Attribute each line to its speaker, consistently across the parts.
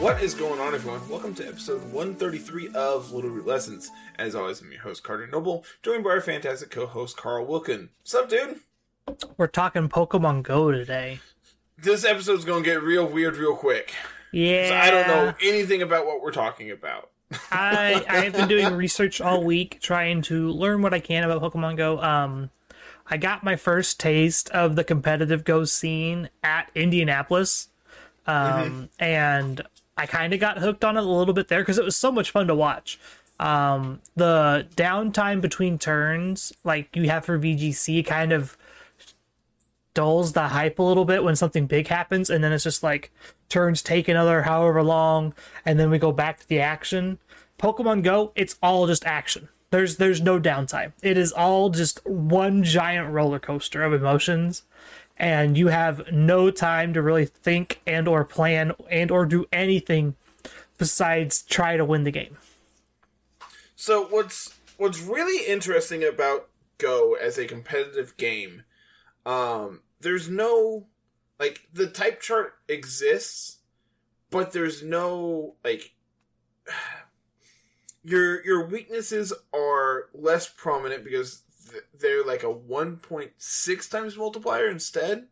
Speaker 1: What is going on, everyone? Welcome to episode 133 of Little Root Lessons. As always, I'm your host, Carter Noble, joined by our fantastic co host, Carl Wilkin. What's up, dude?
Speaker 2: We're talking Pokemon Go today.
Speaker 1: This episode's gonna get real weird real quick.
Speaker 2: Yeah.
Speaker 1: I don't know anything about what we're talking about.
Speaker 2: I I've been doing research all week trying to learn what I can about Pokemon Go. Um I got my first taste of the competitive Go scene at Indianapolis. Um and I kind of got hooked on it a little bit there because it was so much fun to watch. Um, the downtime between turns, like you have for VGC, kind of dulls the hype a little bit when something big happens, and then it's just like turns take another however long, and then we go back to the action. Pokemon Go, it's all just action. There's there's no downtime. It is all just one giant roller coaster of emotions and you have no time to really think and or plan and or do anything besides try to win the game.
Speaker 1: So what's what's really interesting about Go as a competitive game, um, there's no like the type chart exists, but there's no like your your weaknesses are less prominent because they're like a 1.6 times multiplier instead.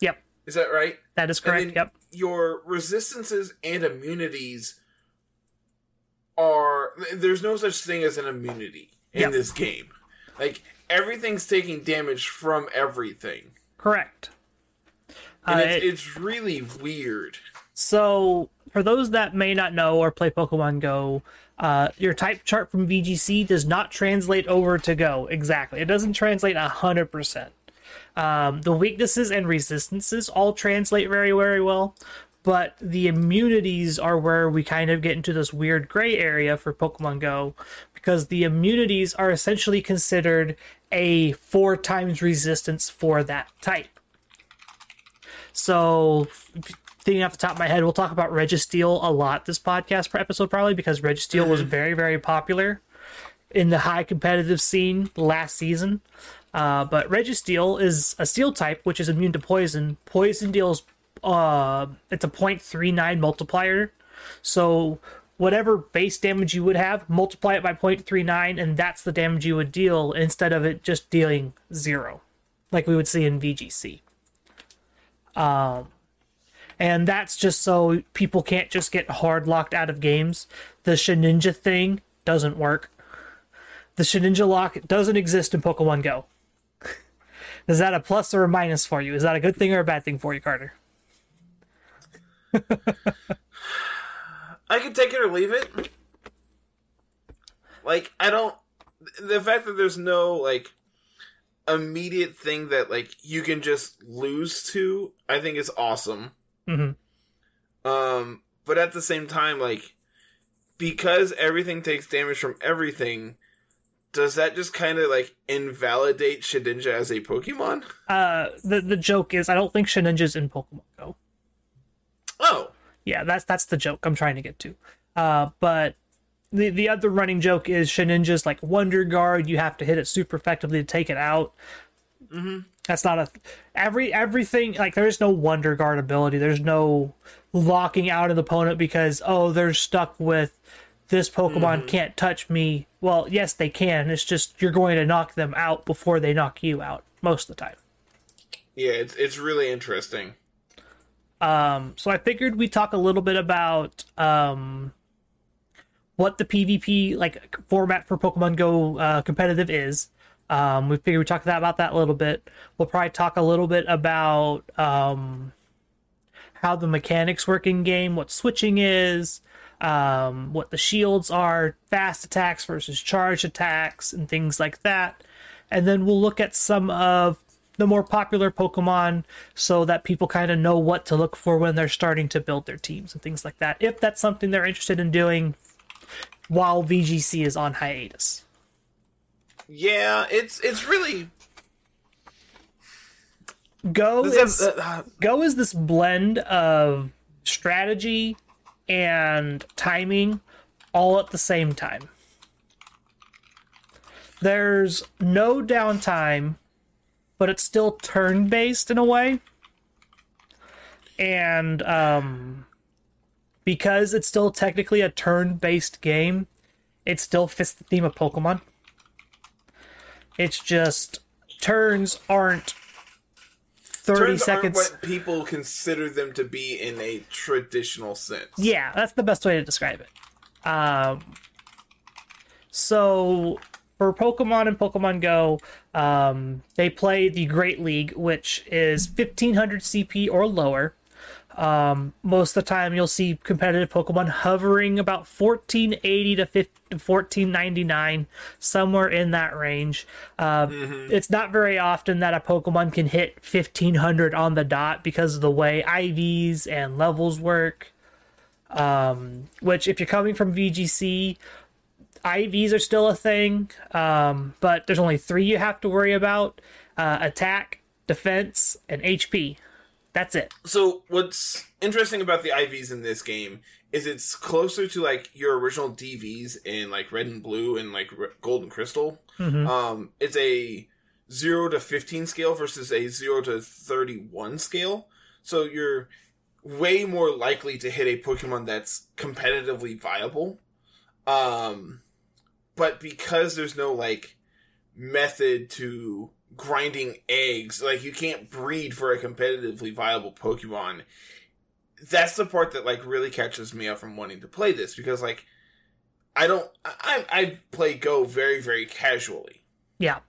Speaker 2: Yep.
Speaker 1: Is that right?
Speaker 2: That is correct. Yep.
Speaker 1: Your resistances and immunities are there's no such thing as an immunity in
Speaker 2: Yep.
Speaker 1: this game. Like everything's taking damage from everything.
Speaker 2: Correct.
Speaker 1: And
Speaker 2: Uh,
Speaker 1: it's,
Speaker 2: it-
Speaker 1: it's really weird.
Speaker 2: So, for those that may not know or play Pokemon Go, uh, your type chart from VGC does not translate over to Go exactly. It doesn't translate 100%. Um, the weaknesses and resistances all translate very, very well, but the immunities are where we kind of get into this weird gray area for Pokemon Go because the immunities are essentially considered a four times resistance for that type. So, thinking off the top of my head, we'll talk about Registeel a lot this podcast episode, probably because Registeel was very, very popular in the high competitive scene last season. Uh, but Registeel is a steel type, which is immune to poison. Poison deals, uh, it's a 0.39 multiplier. So, whatever base damage you would have, multiply it by 0.39, and that's the damage you would deal instead of it just dealing zero, like we would see in VGC and that's just so people can't just get hard locked out of games. The Shedinja thing doesn't work. The Shedinja lock doesn't exist in Pokemon Go. Is that a plus or a minus for you? Is that a good thing or a bad thing for you, Carter?
Speaker 1: I can take it or leave it. Like I don't the fact that there's no like immediate thing that like you can just lose to, I think is awesome.
Speaker 2: Mhm.
Speaker 1: Um but at the same time like because everything takes damage from everything, does that just kind of like invalidate Shedinja as a Pokemon?
Speaker 2: Uh, the the joke is I don't think Shedinja's in Pokemon Go.
Speaker 1: Oh,
Speaker 2: Yeah, that's that's the joke I'm trying to get to. Uh, but the the other running joke is Shedinja's like Wonder Guard. You have to hit it super effectively to take it out. Mm-hmm. That's not a every everything like there's no Wonder Guard ability. There's no locking out an opponent because oh they're stuck with this Pokemon can't touch me. Well, yes they can. It's just you're going to knock them out before they knock you out most of the time.
Speaker 1: yeah, it's it's really interesting.
Speaker 2: Um, so I figured we'd talk a little bit about um, what the PvP like format for Pokemon Go uh, competitive is. Um, we figured we talk that about that a little bit. We'll probably talk a little bit about um, how the mechanics work in game, what switching is, um, what the shields are, fast attacks versus charge attacks, and things like that. And then we'll look at some of the more popular Pokemon so that people kind of know what to look for when they're starting to build their teams and things like that. If that's something they're interested in doing while VGC is on hiatus.
Speaker 1: Yeah, it's it's really
Speaker 2: Go is
Speaker 1: ep- uh,
Speaker 2: Go is this blend of strategy and timing all at the same time. There's no downtime, but it's still turn based in a way. And um because it's still technically a turn-based game, it still fits the theme of Pokemon. It's just turns aren't 30
Speaker 1: Turns
Speaker 2: seconds.
Speaker 1: aren't what people consider them to be in a traditional sense.
Speaker 2: Yeah, that's the best way to describe it. Um, so for Pokemon and Pokemon Go, um, they play the Great League, which is 1500 CP or lower. Um, most of the time, you'll see competitive Pokemon hovering about 1480 to 50, 1499, somewhere in that range. Uh, It's not very often that a Pokemon can hit 1500 on the dot because of the way IVs and levels work. Um, which, if you're coming from VGC, IVs are still a thing, um, but there's only three you have to worry about uh, attack, defense, and HP. That's it.
Speaker 1: So what's interesting about the IVs in this game is it's closer to like your original DVs in like red and blue and like Re- gold and crystal. Um, it's a zero to fifteen scale versus a zero to thirty-one scale. So you're way more likely to hit a Pokemon that's competitively viable. Um, but because there's no like method to grinding eggs, like you can't breed for a competitively viable Pokemon. That's the part that like really catches me up from wanting to play this because like I don't I I play Go very very casually.
Speaker 2: Yeah.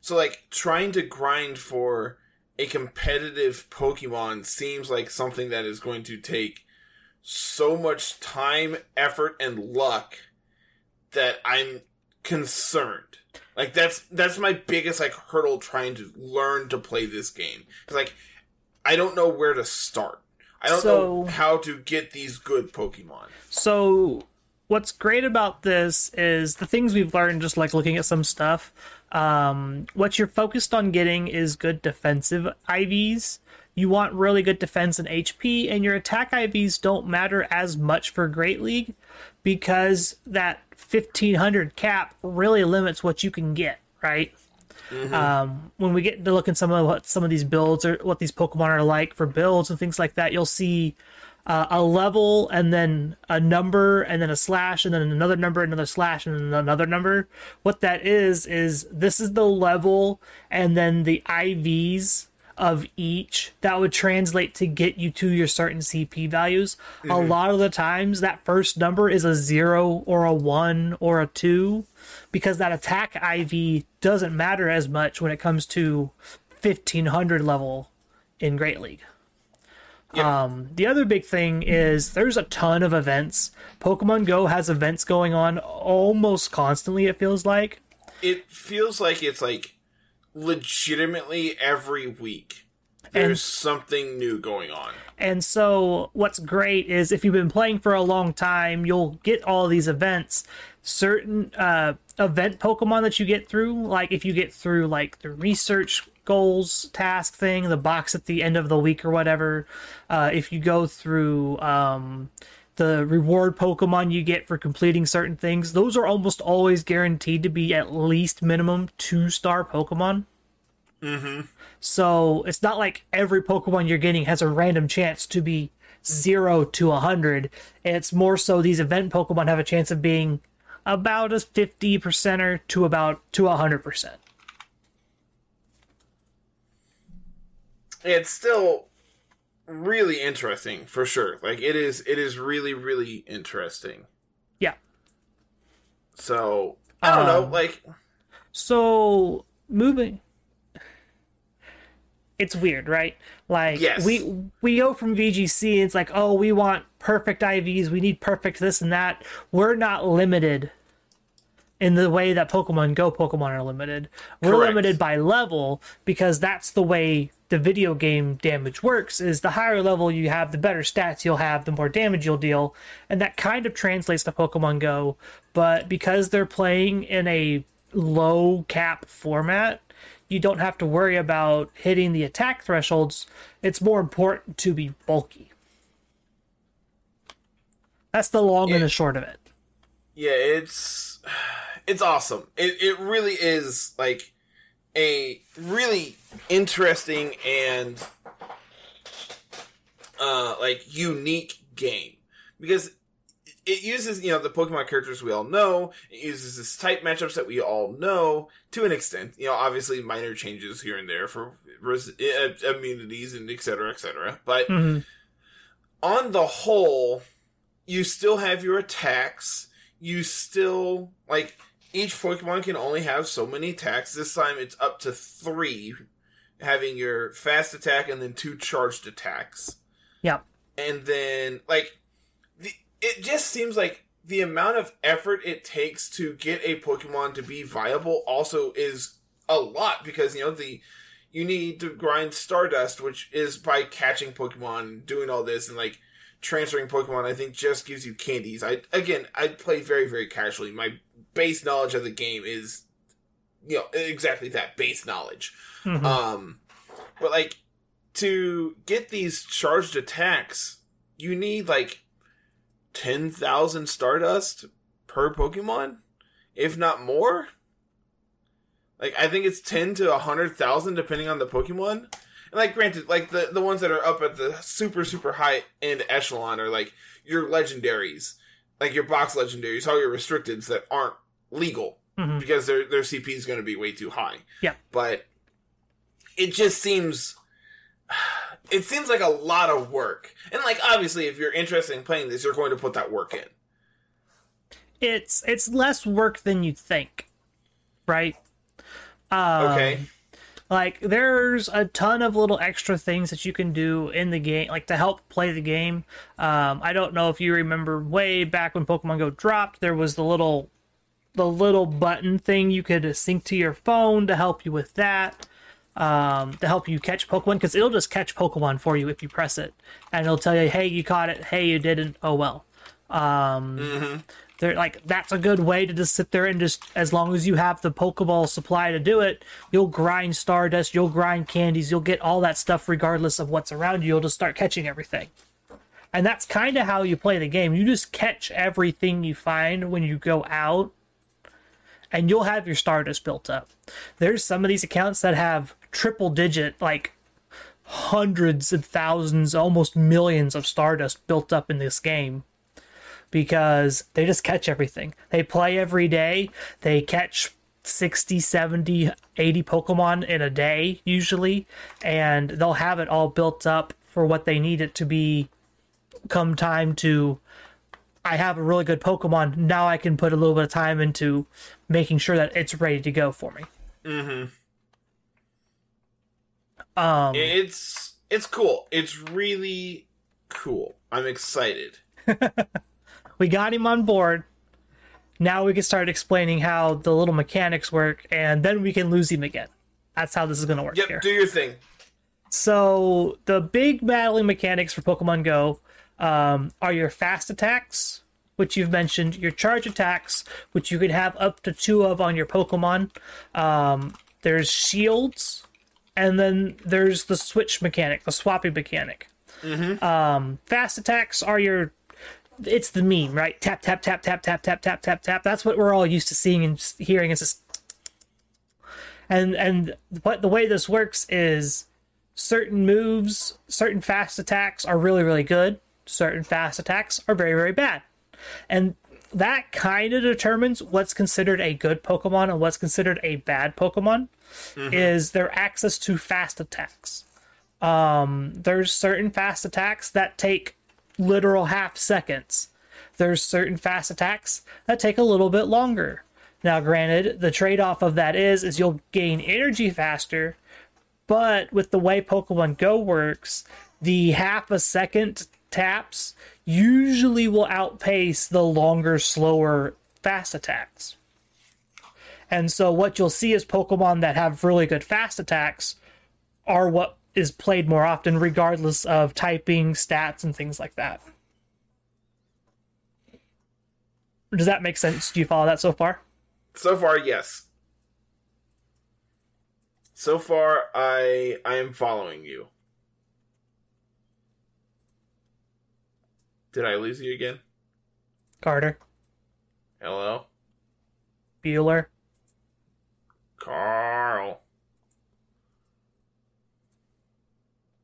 Speaker 1: So like trying to grind for a competitive Pokemon seems like something that is going to take so much time, effort, and luck that I'm concerned. Like that's that's my biggest like hurdle trying to learn to play this game. 'Cause, like I don't know where to start. I don't know how to get these good Pokemon.
Speaker 2: So, what's great about this is the things we've learned just like looking at some stuff. Um, what you're focused on getting is good defensive IVs. You want really good defense and HP, and your attack IVs don't matter as much for Great League because that 1500 cap really limits what you can get, right? Um, when we get to look at some of what some of these builds or what these Pokemon are like for builds and things like that, you'll see uh, a level and then a number and then a slash and then another number, another slash and then another number. What that is is this is the level and then the IVs of each that would translate to get you to your certain CP values. A lot of the times that first number is a 0 or a 1 or a 2 because that attack IV doesn't matter as much when it comes to 1500 level in Great League. Um, the other big thing is there's a ton of events. Pokemon Go has events going on almost constantly, it feels like.
Speaker 1: It feels like it's like legitimately every week there's
Speaker 2: And-
Speaker 1: something new going on.
Speaker 2: And so, what's great is if you've been playing for a long time, you'll get all these events. Certain uh, event Pokemon that you get through, like if you get through like the research goals task thing, the box at the end of the week or whatever. Uh, if you go through um, the reward Pokemon you get for completing certain things, those are almost always guaranteed to be at least minimum two star Pokemon. Mhm. So it's not like every Pokemon you're getting has a random chance to be zero to a hundred. It's more so these event Pokemon have a chance of being about a fifty percenter to about to a hundred percent.
Speaker 1: It's still really interesting for sure. Like it is it is really really interesting.
Speaker 2: Yeah.
Speaker 1: So, I don't know,
Speaker 2: Um,
Speaker 1: like
Speaker 2: So moving it's weird, right? Like
Speaker 1: Yes.
Speaker 2: we we go from VGC it's like, "Oh, we want perfect IVs, we need perfect this and that." We're not limited in the way that Pokemon Go Pokemon are limited. We're
Speaker 1: Correct.
Speaker 2: limited by level because that's the way the video game damage works is the higher level you have, the better stats you'll have, the more damage you'll deal. And that kind of translates to Pokemon Go, but because they're playing in a low cap format, you don't have to worry about hitting the attack thresholds. It's more important to be bulky. That's the long and the short of it.
Speaker 1: yeah, it's it's awesome. It it really is like a really interesting and uh like unique game because it uses you know the Pokemon characters we all know. It uses this type matchups that we all know to an extent. You know, obviously minor changes here and there for res- uh, immunities and etc. etc. But
Speaker 2: hmm
Speaker 1: on the whole, you still have your attacks. You still like each Pokemon can only have so many attacks. This time it's up to three, having your fast attack and then two charged attacks.
Speaker 2: Yep.
Speaker 1: And then like the it just seems like the amount of effort it takes to get a Pokemon to be viable also is a lot because you know the you need to grind Stardust, which is by catching Pokemon, doing all this, and like transferring Pokemon. I think just gives you candies. I again, I play very very casually. My base knowledge of the game is, you know, exactly that base knowledge.
Speaker 2: hmm
Speaker 1: Um, but like to get these charged attacks, you need like ten thousand Stardust per Pokemon, if not more. Like I think it's ten to hundred thousand depending on the Pokemon. And like granted, like the the ones that are up at the super super high end echelon are like your legendaries, like your box legendaries, all your restricteds that aren't legal
Speaker 2: hmm
Speaker 1: because their their CP is going to be way too high.
Speaker 2: Yeah.
Speaker 1: but it just seems it seems like a lot of work, and like obviously, if you're interested in playing this, you're going to put that work in.
Speaker 2: It's it's less work than you think, right? Um,
Speaker 1: Okay,
Speaker 2: Like there's a ton of little extra things that you can do in the game, like to help play the game. Um, I don't know if you remember way back when Pokemon Go dropped, there was the little the little button thing you could sync to your phone to help you with that. Um, to help you catch Pokemon because it'll just catch Pokemon for you if you press it, and it'll tell you, "Hey, you caught it. Hey, you didn't. Oh well." Um,
Speaker 1: hmm
Speaker 2: they're like that's a good way to just sit there and just as long as you have the pokeball supply to do it you'll grind stardust you'll grind candies you'll get all that stuff regardless of what's around you. You'll just start catching everything. And that's kind of how you play the game. You just catch everything you find when you go out and you'll have your stardust built up. There's some of these accounts that have triple digit like hundreds and thousands almost millions of stardust built up in this game because they just catch everything. They play every day. They catch 60, 70, 80 Pokemon in a day usually, and they'll have it all built up for what they need it to be come time to I have a really good Pokemon. Now I can put a little bit of time into making sure that it's ready to go for me.
Speaker 1: hmm
Speaker 2: Um
Speaker 1: it's it's cool. It's really cool. I'm excited.
Speaker 2: we got him on board. Now we can start explaining how the little mechanics work, and then we can lose him again. That's how this is going to work
Speaker 1: Yep,
Speaker 2: here.
Speaker 1: do your thing.
Speaker 2: So the big battling mechanics for Pokemon Go um, are your fast attacks, which you've mentioned, your charge attacks, which you can have up to two of on your Pokemon. Um, there's shields, and then there's the switch mechanic, the swapping mechanic. Um, fast attacks are your it's the meme, right? Tap tap tap tap tap tap tap tap tap. That's what we're all used to seeing and hearing. It's just and and what the way this works is certain moves, certain fast attacks are really really good. Certain fast attacks are very very bad, and that kind of determines what's considered a good Pokemon and what's considered a bad Pokemon. Is their access to fast attacks. Um, there's certain fast attacks that take literal half seconds. There's certain fast attacks that take a little bit longer. Now, granted, the trade-off of that is is you'll gain energy faster, but with the way Pokemon Go works, the half a second taps usually will outpace the longer, slower fast attacks. And so what you'll see is Pokemon that have really good fast attacks are what is played more often, regardless of typing, stats, and things like that. Does that make sense? Do you follow that so far?
Speaker 1: So far, yes. So far, I I am following you. Did I lose you again?
Speaker 2: Carter,
Speaker 1: Hello,
Speaker 2: Bueller,
Speaker 1: Carl.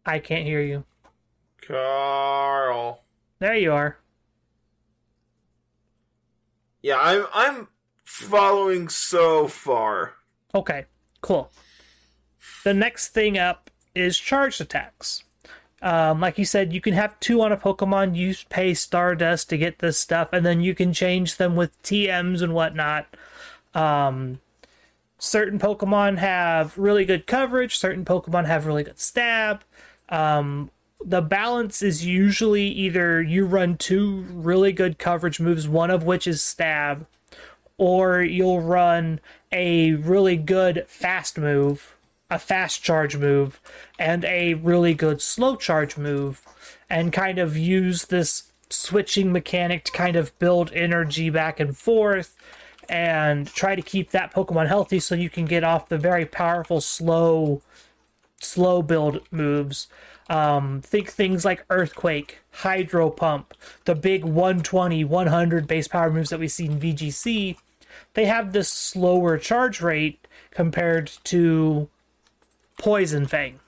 Speaker 2: I can't hear you.
Speaker 1: Carl.
Speaker 2: There you are.
Speaker 1: Yeah, I'm I'm following so far.
Speaker 2: Okay, cool. The next thing up is charged attacks. Um, like you said, you can have two on a Pokemon. You pay Stardust to get this stuff, and then you can change them with TMs and whatnot. Um, certain Pokemon have really good coverage. Certain Pokemon have really good stab. Um, the balance is usually either you run two really good coverage moves, one of which is stab, or you'll run a really good fast move, a fast charge move, and a really good slow charge move, and kind of use this switching mechanic to kind of build energy back and forth and try to keep that Pokemon healthy so you can get off the very powerful slow slow build moves. Um, think things like Earthquake, Hydro Pump, the big 120, 100 base power moves that we see in VGC. They have this slower charge rate compared to Poison Fang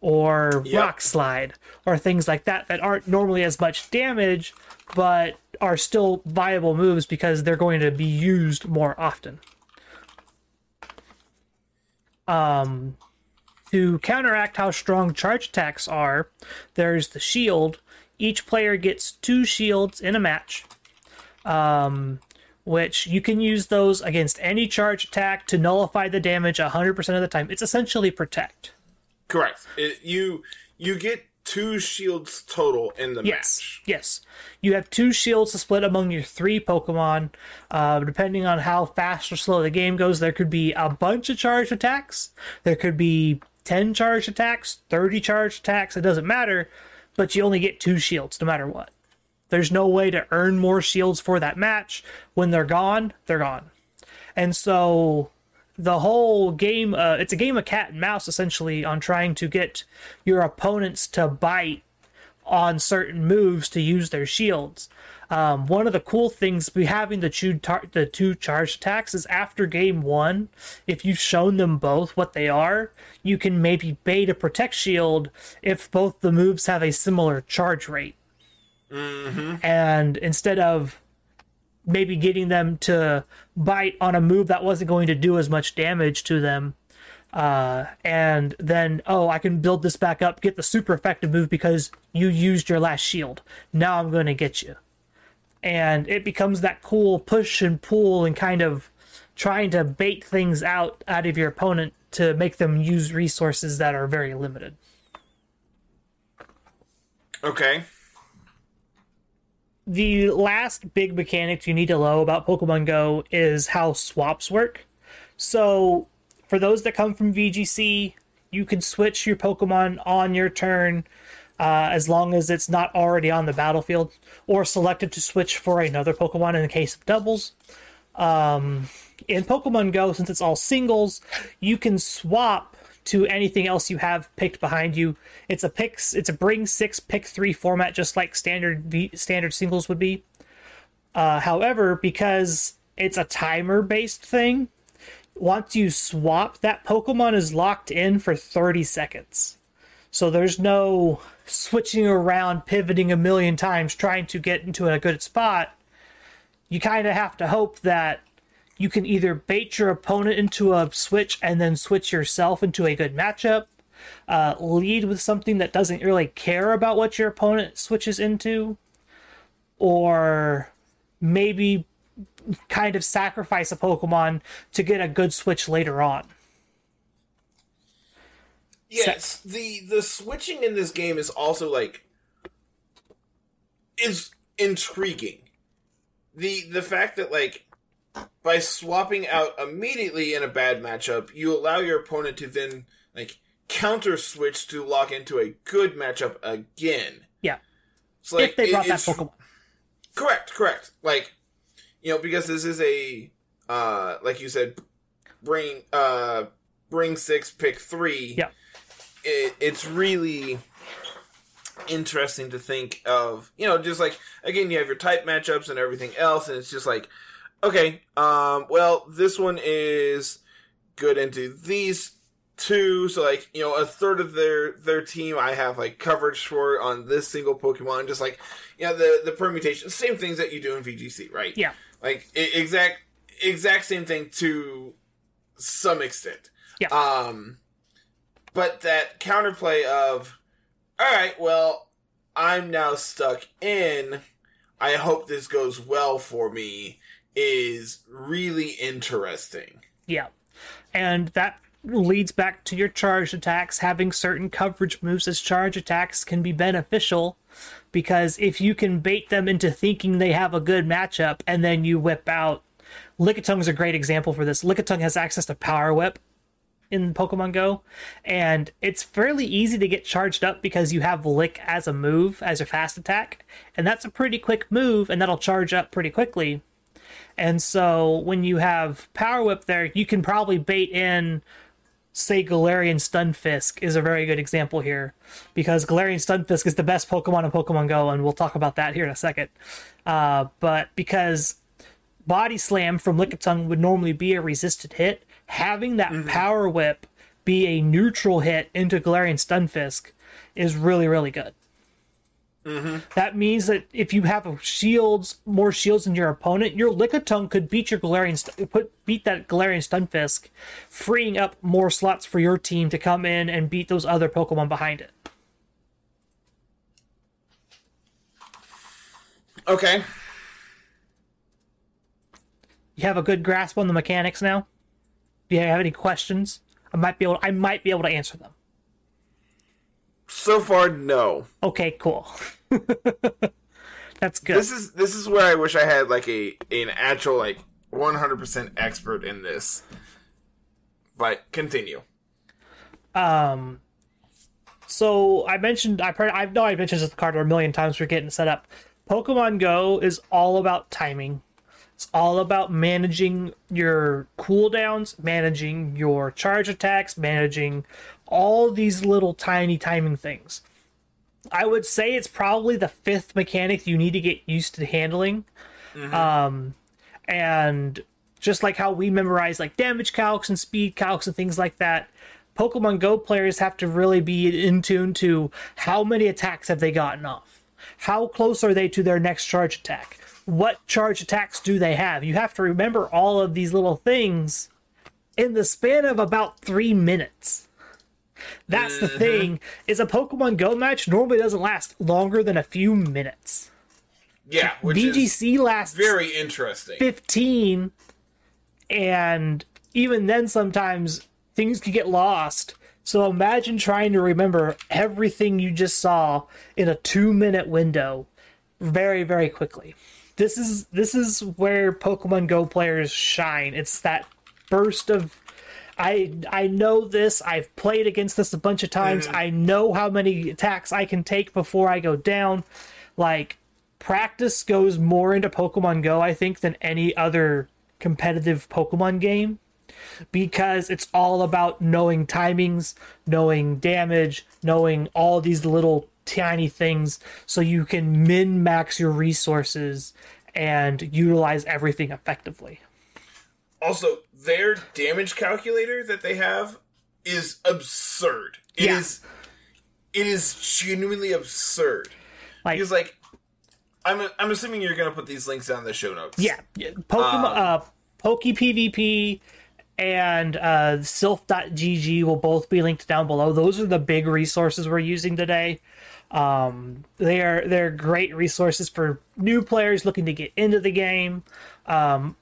Speaker 2: or
Speaker 1: Yep.
Speaker 2: Rock Slide or things like that that aren't normally as much damage but are still viable moves because they're going to be used more often. Um, to counteract how strong charge attacks are, there's the shield. Each player gets two shields in a match, um, which you can use those against any charge attack to nullify the damage 100% of the time. It's essentially protect.
Speaker 1: Correct. It, you you get two shields total in the
Speaker 2: Yes,
Speaker 1: match.
Speaker 2: yes. You have two shields to split among your three Pokemon. Uh, depending on how fast or slow the game goes, there could be a bunch of charge attacks. There could be 10 charged attacks, 30 charged attacks. It doesn't matter, but you only get two shields no matter what. There's no way to earn more shields for that match. When they're gone, they're gone. And so the whole game, uh, it's a game of cat and mouse essentially on trying to get your opponents to bite on certain moves to use their shields. Um, one of the cool things we having the two, tar- the two charge attacks is after game one, if you've shown them both what they are, you can maybe bait a protect shield if both the moves have a similar charge rate. And instead of maybe getting them to bite on a move that wasn't going to do as much damage to them, uh, and then oh i can build this back up get the super effective move because you used your last shield. Now i'm going to get you and it becomes that cool push and pull and kind of trying to bait things out out of your opponent to make them use resources that are very limited
Speaker 1: Okay.
Speaker 2: the last big mechanic you need to know about Pokemon Go is how swaps work. So, for those that come from VGC, you can switch your Pokemon on your turn uh, as long as it's not already on the battlefield, or selected to switch for another Pokemon in the case of doubles. Um, in Pokemon Go, since it's all singles, you can swap to anything else you have picked behind you. It's a pick, it's a bring six, pick three format, just like standard standard singles would be. Uh, however, because it's a timer based thing, once you swap, that Pokemon is locked in for 30 seconds. So there's no switching around, pivoting a million times, trying to get into a good spot. You kind of have to hope that you can either bait your opponent into a switch and then switch yourself into a good matchup, uh, lead with something that doesn't really care about what your opponent switches into, or maybe kind of sacrifice a Pokemon to get a good switch later on.
Speaker 1: Yes, the the switching in this game is also like is intriguing. The the fact that like by swapping out immediately in a bad matchup, you allow your opponent to then like counter switch to lock into a good matchup again.
Speaker 2: Yeah,
Speaker 1: It's like
Speaker 2: if they
Speaker 1: it-
Speaker 2: brought that
Speaker 1: it's-
Speaker 2: Pokemon.
Speaker 1: Correct, correct. Like, you know, because this is a uh like you said, bring uh bring six, pick three.
Speaker 2: Yeah.
Speaker 1: It, it's really interesting to think of, you know, just like again you have your type matchups and everything else, and it's just like, okay, um, well, this one is good into these two, so like you know a third of their their team I have like coverage for on this single Pokemon. Just like you know the the permutation, same things that you do in VGC, right?
Speaker 2: Yeah.
Speaker 1: Like exact exact same thing to some extent.
Speaker 2: Yeah.
Speaker 1: Um, but that counterplay of, all right, well, I'm now stuck in. I hope this goes well for me. Is really interesting.
Speaker 2: Yeah. And that leads back to your charge attacks. Having certain coverage moves as charge attacks can be beneficial because if you can bait them into thinking they have a good matchup and then you whip out. Lickitung is a great example for this. Lickitung has access to Power Whip in Pokemon Go, and it's fairly easy to get charged up because you have Lick as a move, as a fast attack, and that's a pretty quick move, and that'll charge up pretty quickly. And so when you have Power Whip there, you can probably bait in, say, Galarian Stunfisk is a very good example here, because Galarian Stunfisk is the best Pokemon in Pokemon Go, and we'll talk about that here in a second. Uh, but because Body Slam from Lickitung would normally be a resisted hit, having that mm-hmm. Power Whip be a neutral hit into Galarian Stunfisk is really, really good. Mm-hmm. That means that if you have shields, more shields than your opponent, your Lickitung could beat your Galarian, put beat that Galarian Stunfisk, freeing up more slots for your team to come in and beat those other Pokemon behind it.
Speaker 1: Okay.
Speaker 2: You have a good grasp on the mechanics now. Do you have any questions? I might be able. I might be able to answer them.
Speaker 1: So far, no.
Speaker 2: Okay, cool. That's good.
Speaker 1: This is this is where I wish I had like a an actual like 100% expert in this. But continue.
Speaker 2: Um, so I mentioned I I know I mentioned this card a million times for getting set up. Pokemon Go is all about timing. It's all about managing your cooldowns, managing your charge attacks, managing all these little tiny timing things. I would say it's probably the fifth mechanic you need to get used to handling. Um, and just like how we memorize like damage calcs and speed calcs and things like that, Pokemon Go players have to really be in tune to how many attacks have they gotten off? How close are they to their next charge attack? What charge attacks do they have? You have to remember all of these little things in the span of about three minutes. That's the uh-huh. thing, is a Pokemon Go match normally doesn't last longer than a few minutes.
Speaker 1: Yeah, which is
Speaker 2: VGC lasts
Speaker 1: very interesting.
Speaker 2: 15 and even then sometimes things can get lost so imagine trying to remember everything you just saw in a two minute window very very quickly this is this is where pokemon go players shine. It's that burst of i i know this i've played against this a bunch of times mm-hmm. i know how many attacks i can take before i go down. Like practice goes more into Pokemon Go, I think, than any other competitive Pokemon game because it's all about knowing timings, knowing damage, knowing all these little tiny things so you can min max your resources and utilize everything effectively.
Speaker 1: Also, their damage calculator that they have is absurd. It
Speaker 2: Yeah.
Speaker 1: is it is genuinely absurd.
Speaker 2: Like
Speaker 1: Because like I'm I'm assuming you're gonna put these links down in the show notes.
Speaker 2: Yeah, Pokemon, uh, Poke PvP and uh, Silph.gg will both be linked down below. Those are the big resources we're using today. Um, they are they're great resources for new players looking to get into the game. Um,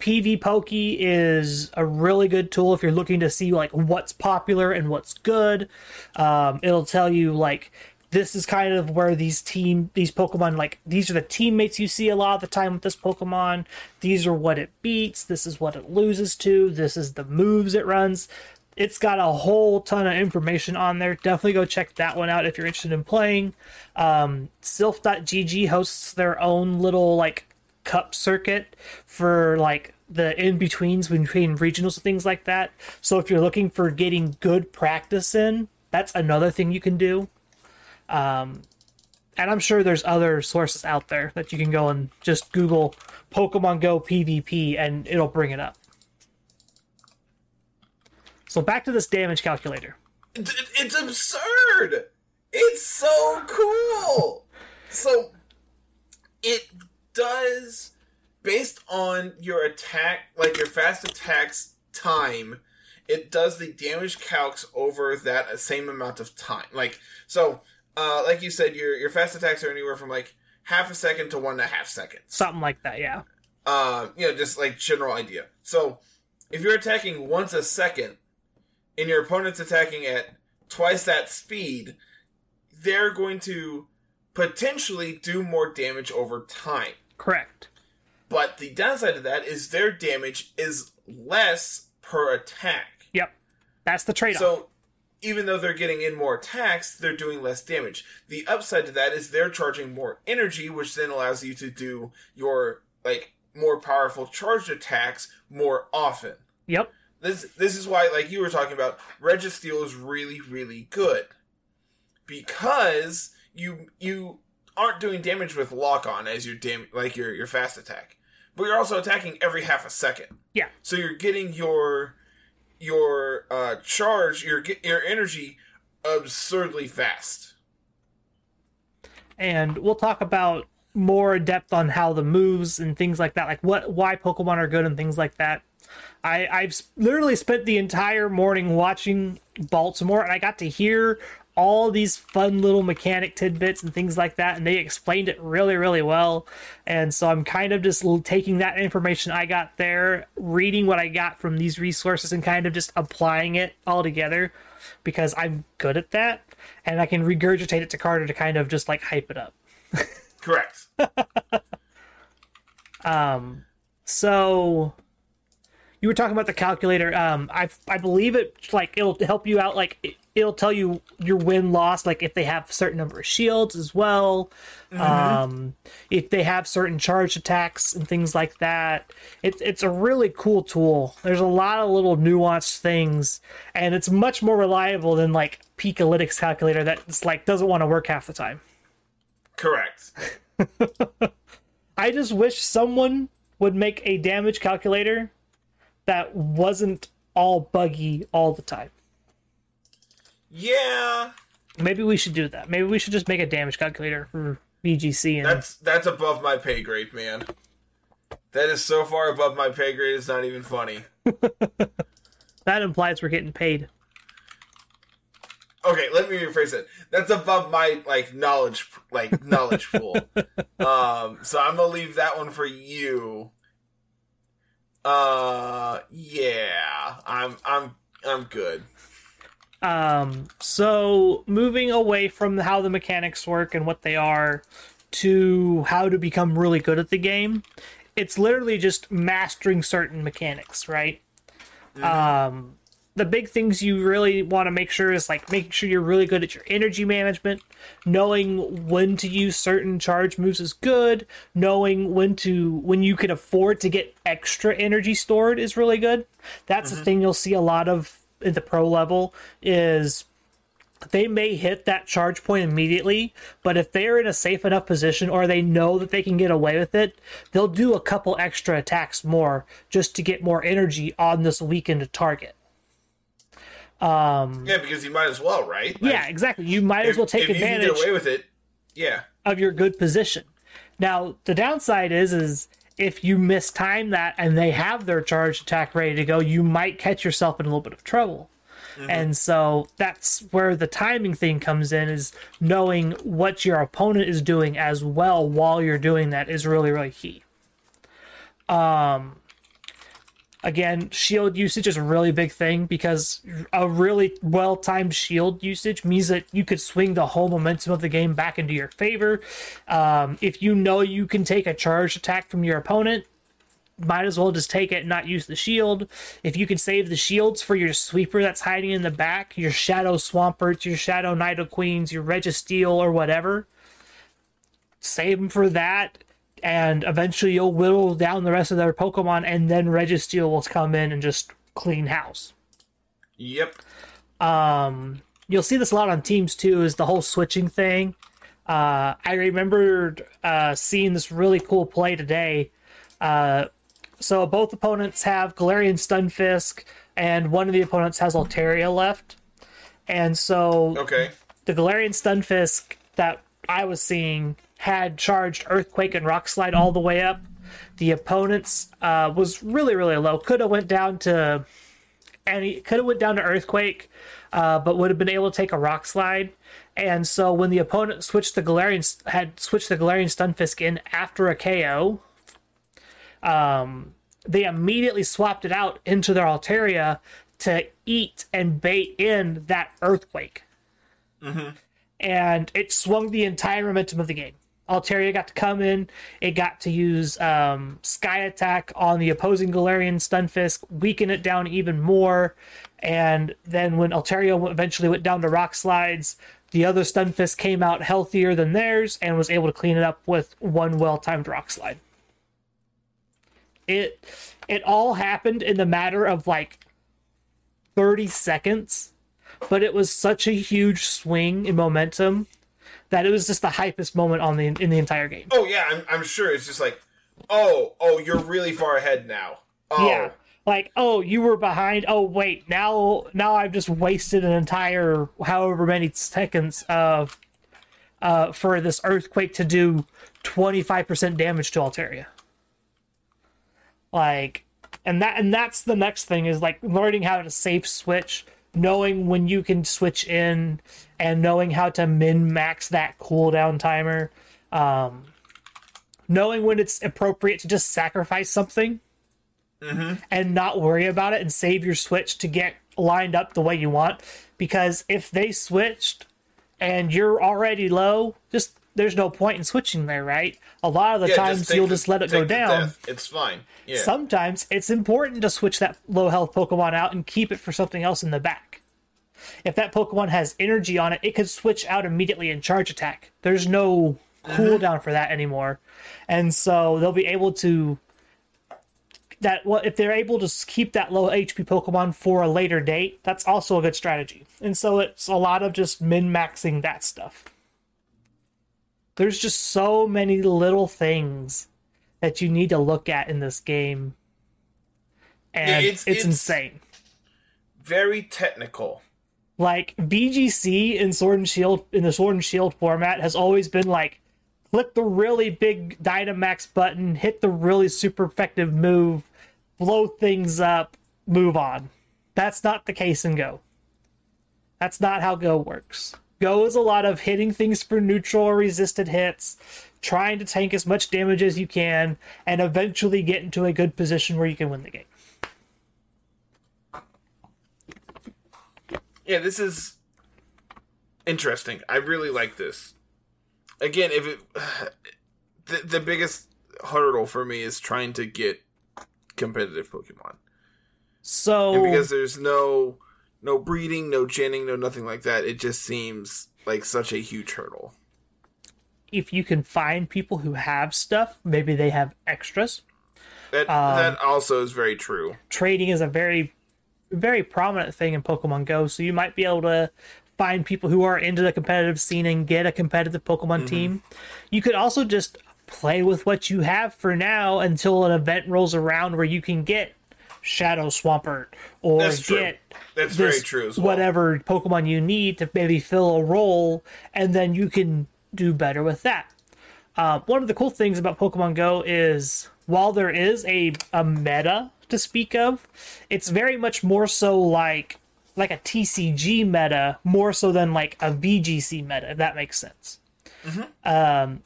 Speaker 2: PvPoke is a really good tool if you're looking to see like what's popular and what's good. Um, it'll tell you like this is kind of where these team these Pokemon like these are the teammates you see a lot of the time with this Pokemon. These are what it beats. This is what it loses to. This is the moves it runs. It's got a whole ton of information on there. Definitely go check that one out if you're interested in playing. Um, Silph.gg hosts their own little like cup circuit for like the in betweens between regionals and things like that. So if you're looking for getting good practice in, that's another thing you can do. Um, and I'm sure there's other sources out there that you can go and just Google Pokemon Go PvP and it'll bring it up. So back to this damage calculator.
Speaker 1: It's absurd. It's so cool. so it does based on your attack, like your fast attacks time. It does the damage calcs over that same amount of time. Like so, uh, like you said, your your fast attacks are anywhere from like half a second to one and a half seconds.
Speaker 2: Something like that, yeah.
Speaker 1: uh, you know, just like general idea. So, if you're attacking once a second, and your opponent's attacking at twice that speed, they're going to potentially do more damage over time.
Speaker 2: Correct.
Speaker 1: But the downside of that is their damage is less per attack.
Speaker 2: Yep. That's the trade off.
Speaker 1: So, even though they're getting in more attacks, they're doing less damage. The upside to that is they're charging more energy, which then allows you to do your like more powerful charged attacks more often.
Speaker 2: yep.
Speaker 1: This this is why, like you were talking about, Registeel is really really good because you you aren't doing damage with lock on as your dam like your your fast attack, but you're also attacking every half a second.
Speaker 2: Yeah.
Speaker 1: So you're getting your your uh, charge, your your energy absurdly fast.
Speaker 2: and we'll talk about more depth on how the moves and things like that, like what why Pokemon are good and things like that. I I've literally spent the entire morning watching Baltimore, and I got to hear all these fun little mechanic tidbits and things like that, and they explained it really really well. And so I'm kind of just taking that information I got there, reading what I got from these resources, and kind of just applying it all together because I'm good at that, and I can regurgitate it to Carter to kind of just like hype it up.
Speaker 1: Correct.
Speaker 2: Um, so you were talking about the calculator. Um, I I believe it like it'll help you out. Like it, it'll tell you your win loss. Like if they have a certain number of shields as well. Um, if they have certain charge attacks and things like that. It's it's a really cool tool. There's a lot of little nuanced things, and it's much more reliable than like Pikalytics calculator that's like doesn't want to work half the time.
Speaker 1: Correct.
Speaker 2: I just wish someone would make a damage calculator that wasn't all buggy all the time.
Speaker 1: Yeah,
Speaker 2: Maybe we should do that. Maybe we should just make a damage calculator for VGC and
Speaker 1: that's that's above my pay grade, man. That is so far above my pay grade. It's not even funny.
Speaker 2: that implies we're getting paid.
Speaker 1: Okay, let me rephrase it. That's above my like knowledge like knowledge pool. Um, so I'm gonna leave that one for you. Uh, yeah, I'm I'm I'm good.
Speaker 2: Um, so moving away from how the mechanics work and what they are to how to become really good at the game, it's literally just mastering certain mechanics, right? Um, the big things you really want to make sure is like making sure you're really good at your energy management, knowing when to use certain charge moves is good, knowing when to when you can afford to get extra energy stored is really good. That's the mm-hmm. thing you'll see a lot of at the pro level is they may hit that charge point immediately, but if they're in a safe enough position or they know that they can get away with it, they'll do a couple extra attacks more just to get more energy on this weakened target.
Speaker 1: Yeah, because you might as well, right? Like,
Speaker 2: yeah, exactly. You might as well take
Speaker 1: if
Speaker 2: advantage
Speaker 1: get away with it, yeah.
Speaker 2: of your good position. Now, the downside is is if you mistime that and they have their charge attack ready to go, you might catch yourself in a little bit of trouble. And so that's where the timing thing comes in is knowing what your opponent is doing as well while you're doing that is really really key. Um again, shield usage is a really big thing because a really well timed shield usage means that you could swing the whole momentum of the game back into your favor. Um, if you know you can take a charge attack from your opponent, might as well just take it and not use the shield. If you can save the shields for your sweeper that's hiding in the back, your Shadow Swamperts, your Shadow Nidoqueens, your Registeel, or whatever, save them for that and eventually you'll whittle down the rest of their Pokemon, and then Registeel will come in and just clean house.
Speaker 1: Yep.
Speaker 2: Um, you'll see this a lot on teams too, is the whole switching thing. Uh, I remembered uh, seeing this really cool play today. Uh, so both opponents have Galarian Stunfisk, and one of the opponents has Altaria left. And so
Speaker 1: Okay.
Speaker 2: the Galarian Stunfisk that I was seeing had charged Earthquake and Rock Slide all the way up. The opponent's uh, was really really low. Could have went down to any could have went down to Earthquake, uh, but would have been able to take a Rock Slide. And so when the opponent switched the Galarian had switched the Galarian Stunfisk in after a KO, um, they immediately swapped it out into their Altaria to eat and bait in that Earthquake and it swung the entire momentum of the game. Altaria got to come in. It got to use um, Sky Attack on the opposing Galarian Stunfisk, weaken it down even more. And then when Altaria eventually went down to Rock Slides, the other Stunfisk came out healthier than theirs and was able to clean it up with one well-timed Rock Slide. It it all happened in the matter of like 30 seconds but it was such a huge swing in momentum that it was just the hypest moment on the in the entire game.
Speaker 1: Oh yeah, I'm, I'm sure it's just like, oh, oh, you're really far ahead now. Oh,
Speaker 2: Yeah. Like, oh, you were behind. Oh, wait, now now I've just wasted an entire however many seconds of uh for this earthquake to do 25% damage to Altaria. Like and that and that's the next thing is like learning how to safe switch, knowing when you can switch in and knowing how to min max that cooldown timer. Um knowing when it's appropriate to just sacrifice something and not worry about it and save your switch to get lined up the way you want. Because if they switched and you're already low, just there's no point in switching there, right? A lot of the
Speaker 1: Yeah,
Speaker 2: times
Speaker 1: take
Speaker 2: you'll
Speaker 1: the-
Speaker 2: just let it go down.
Speaker 1: It's fine. Yeah.
Speaker 2: Sometimes it's important to switch that low health Pokemon out and keep it for something else in the back. If that Pokemon has energy on it, it could switch out immediately and charge attack. There's no cooldown mm-hmm. for that anymore. And so they'll be able to that well if they're able to keep that low HP Pokemon for a later date, that's also a good strategy. And so it's a lot of just min maxing that stuff. There's just so many little things that you need to look at in this game. And
Speaker 1: Yeah,
Speaker 2: it's,
Speaker 1: it's- it's-
Speaker 2: insane.
Speaker 1: Very technical.
Speaker 2: Like VGC in Sword and Shield in the Sword and Shield format has always been like click the really big Dynamax button, hit the really super effective move, blow things up, move on. That's not the case in Go. That's not how Go works. Go is a lot of hitting things for neutral or resisted hits, trying to tank as much damage as you can, and eventually get into a good position where you can win the game.
Speaker 1: Yeah, this is interesting. I really like this. Again, if it the, the biggest hurdle for me is trying to get competitive Pokemon.
Speaker 2: So
Speaker 1: And because there's no no breeding, no ginning, no nothing like that, it just seems like such a huge hurdle.
Speaker 2: if you can find people who have stuff, maybe they have extras.
Speaker 1: That
Speaker 2: Um,
Speaker 1: that also is very true.
Speaker 2: Trading is a very, very prominent thing in Pokemon Go, so you might be able to find people who are into the competitive scene and get a competitive Pokemon
Speaker 1: Mm-hmm.
Speaker 2: team. You could also just play with what you have for now until an event rolls around where you can get Shadow Swampert or
Speaker 1: That's
Speaker 2: get
Speaker 1: That's very
Speaker 2: this
Speaker 1: true as well.
Speaker 2: whatever Pokemon you need to maybe fill a role, and then you can do better with that. Uh, one of the cool things about Pokemon Go is while there is a, a meta to speak of, it's very much more so like like a TCG meta, more so than like a VGC meta, if that makes sense. Um,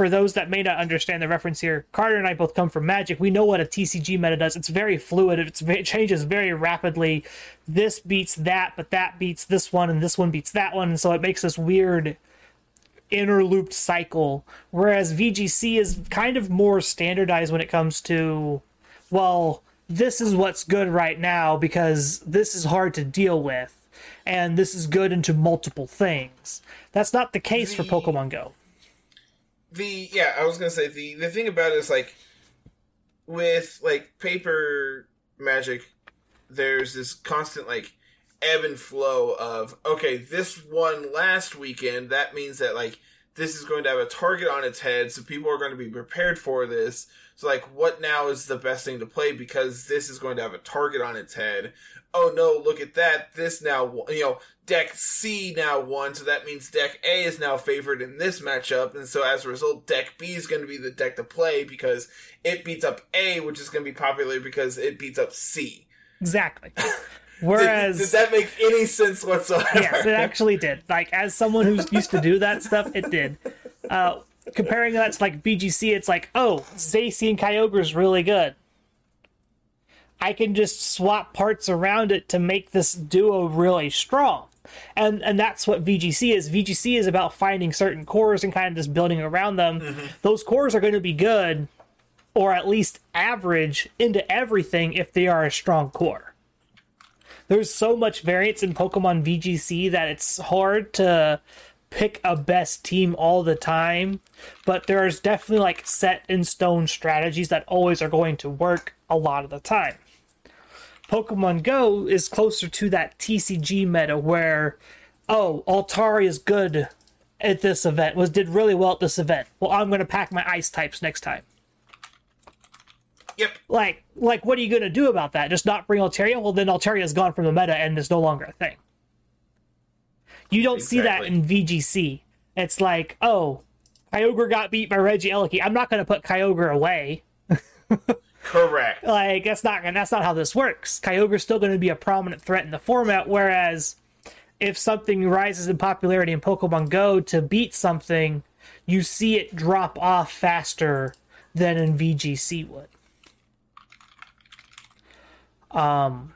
Speaker 2: for those that may not understand the reference here, Carter and I both come from Magic. We know what a TCG meta does. It's very fluid. It's, it changes very rapidly. This beats that, but that beats this one, and this one beats that one, and so it makes this weird interlooped cycle. Whereas VGC is kind of more standardized when it comes to, well, this is what's good right now because this is hard to deal with, and this is good into multiple things. That's not the case for Pokemon Go.
Speaker 1: The yeah i was gonna say the the thing about it is like with like paper magic there's this constant like ebb and flow of okay this one last weekend that means that like this is going to have a target on its head, so people are going to be prepared for this. So, like, what now is the best thing to play because this is going to have a target on its head? Oh no, look at that. This now, you know, deck C now won, so that means deck A is now favored in this matchup, and so as a result, deck B is going to be the deck to play because it beats up A, which is going to be popular because it beats up C.
Speaker 2: Exactly. Whereas,
Speaker 1: did, did, that make any sense whatsoever?
Speaker 2: Yes, it actually did. Like as someone who's used to do that stuff, it did. Uh, comparing that to like VGC, it's like, oh, Zacian Kyogre is really good. I can just swap parts around it to make this duo really strong. And and that's what VGC is. VGC is about finding certain cores and kind of just building around them. Mm-hmm. Those cores are going to be good or at least average into everything if they are a strong core there's so much variance in Pokemon VGC that it's hard to pick a best team all the time, but there's definitely like set in stone strategies that always are going to work a lot of the time. Pokemon Go is closer to that TCG meta where, oh, Altaria is good at this event, was did really well at this event. Well, I'm going to pack my ice types next time.
Speaker 1: Yep.
Speaker 2: Like, like, what are you going to do about that? Just not bring Altaria? Well, then Altaria is gone from the meta and is no longer a thing. You don't exactly. see that in VGC. It's like, oh, Kyogre got beat by Regieleki. I'm not going to put Kyogre away.
Speaker 1: Correct.
Speaker 2: Like that's not and that's not how this works. Kyogre's still going to be a prominent threat in the format. Whereas if something rises in popularity in Pokemon Go to beat something, you see it drop off faster than in VGC would. Um,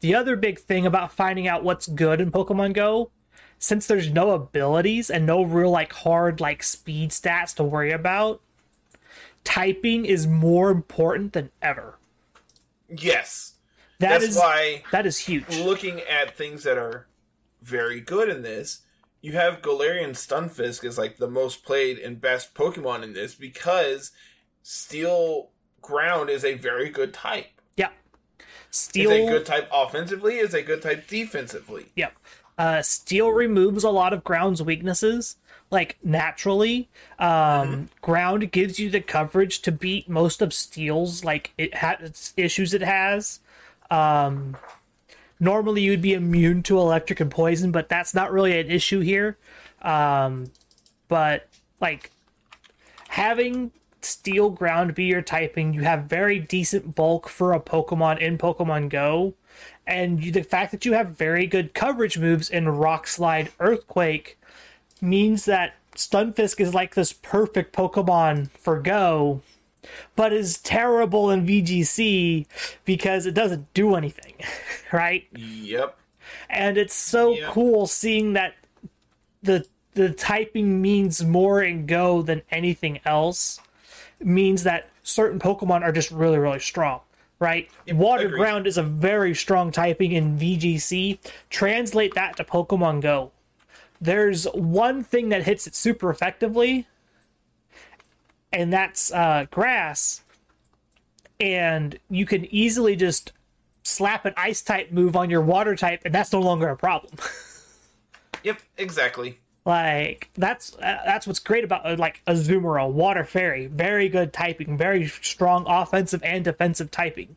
Speaker 2: the other big thing about finding out what's good in Pokemon Go, since there's no abilities and no real like hard like speed stats to worry about, typing is more important than ever.
Speaker 1: Yes.
Speaker 2: That That's is, why that is huge.
Speaker 1: Looking at things that are very good in this, you have Galarian Stunfisk is like the most played and best Pokemon in this because Steel Ground is a very good type. Yep.
Speaker 2: Steel
Speaker 1: is a good type offensively, is a good type defensively.
Speaker 2: Yep. Uh, steel removes a lot of ground's weaknesses, like naturally. Um, mm-hmm. Ground gives you the coverage to beat most of Steel's like it has issues it has. Um, normally you'd be immune to electric and poison, but that's not really an issue here. Um, but like having steel ground be your typing, you have very decent bulk for a Pokemon in Pokemon Go, and you, the fact that you have very good coverage moves in Rock Slide Earthquake means that Stunfisk is like this perfect Pokemon for Go, but is terrible in VGC because it doesn't do anything, right?
Speaker 1: Yep.
Speaker 2: And it's so yep. cool seeing that the the typing means more in Go than anything else means that certain Pokemon are just really, really strong, right? Yep, Water Ground is a very strong typing in VGC. Translate that to Pokemon Go. There's one thing that hits it super effectively, and that's uh, grass. And you can easily just slap an ice type move on your water type, and that's no longer a problem.
Speaker 1: yep, exactly.
Speaker 2: Like that's uh, that's what's great about uh, like Azumarill, Water Fairy, very good typing, very strong offensive and defensive typing.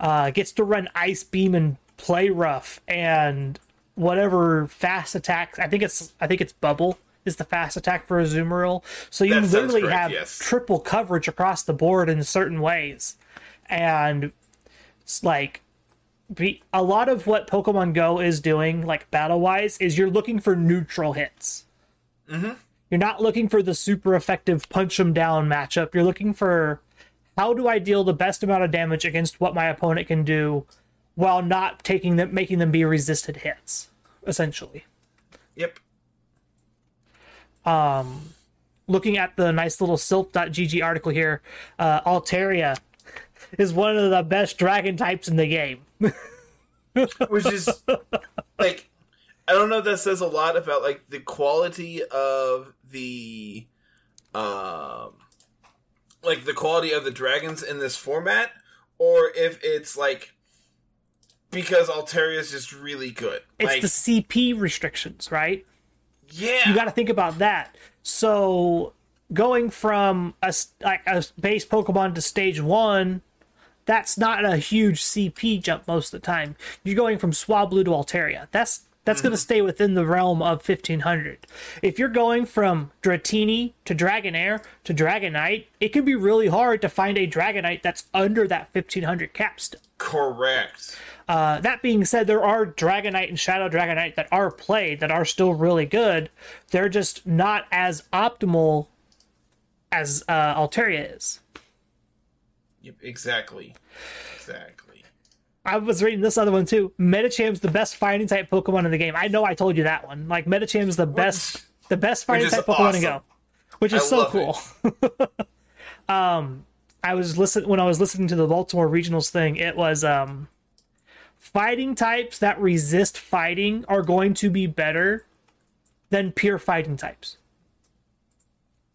Speaker 2: Uh, gets to run Ice Beam and play rough and whatever fast attacks. I think it's I think it's Bubble is the fast attack for Azumarill. So you that literally correct, have yes. triple coverage across the board in certain ways, and it's like be, a lot of what Pokemon Go is doing, like battle wise, is you're looking for neutral hits.
Speaker 1: Mm-hmm.
Speaker 2: You're not looking for the super effective punch them down matchup. You're looking for how do I deal the best amount of damage against what my opponent can do, while not taking them, making them be resisted hits, essentially.
Speaker 1: Yep.
Speaker 2: Um, looking at the nice little Silph.gg article here, uh, Altaria is one of the best dragon types in the game.
Speaker 1: Which is like I don't know if that says a lot about like the quality of the um like the quality of the dragons in this format or if it's like because Altaria is just really good.
Speaker 2: It's
Speaker 1: like,
Speaker 2: the CP restrictions, right?
Speaker 1: Yeah.
Speaker 2: You got to think about that. So going from a like a base Pokemon to stage one, that's not a huge CP jump most of the time. You're going from Swablu to Altaria. That's that's going to hmm. stay within the realm of 1500. If you're going from Dratini to Dragonair to Dragonite, it can be really hard to find a Dragonite that's under that 1500 cap still.
Speaker 1: Correct.
Speaker 2: Uh, that being said, there are Dragonite and Shadow Dragonite that are played that are still really good. They're just not as optimal as uh, Altaria is.
Speaker 1: Yep, exactly. Exactly.
Speaker 2: I was reading this other one too. Medicham's the best fighting type Pokemon in the game. I know I told you that one. Like Medicham's the best, the best fighting type Pokemon to go,
Speaker 1: awesome.
Speaker 2: which is
Speaker 1: I
Speaker 2: so cool. um, I was listening when I was listening to the Baltimore Regionals thing. It was um, fighting types that resist fighting are going to be better than pure fighting types.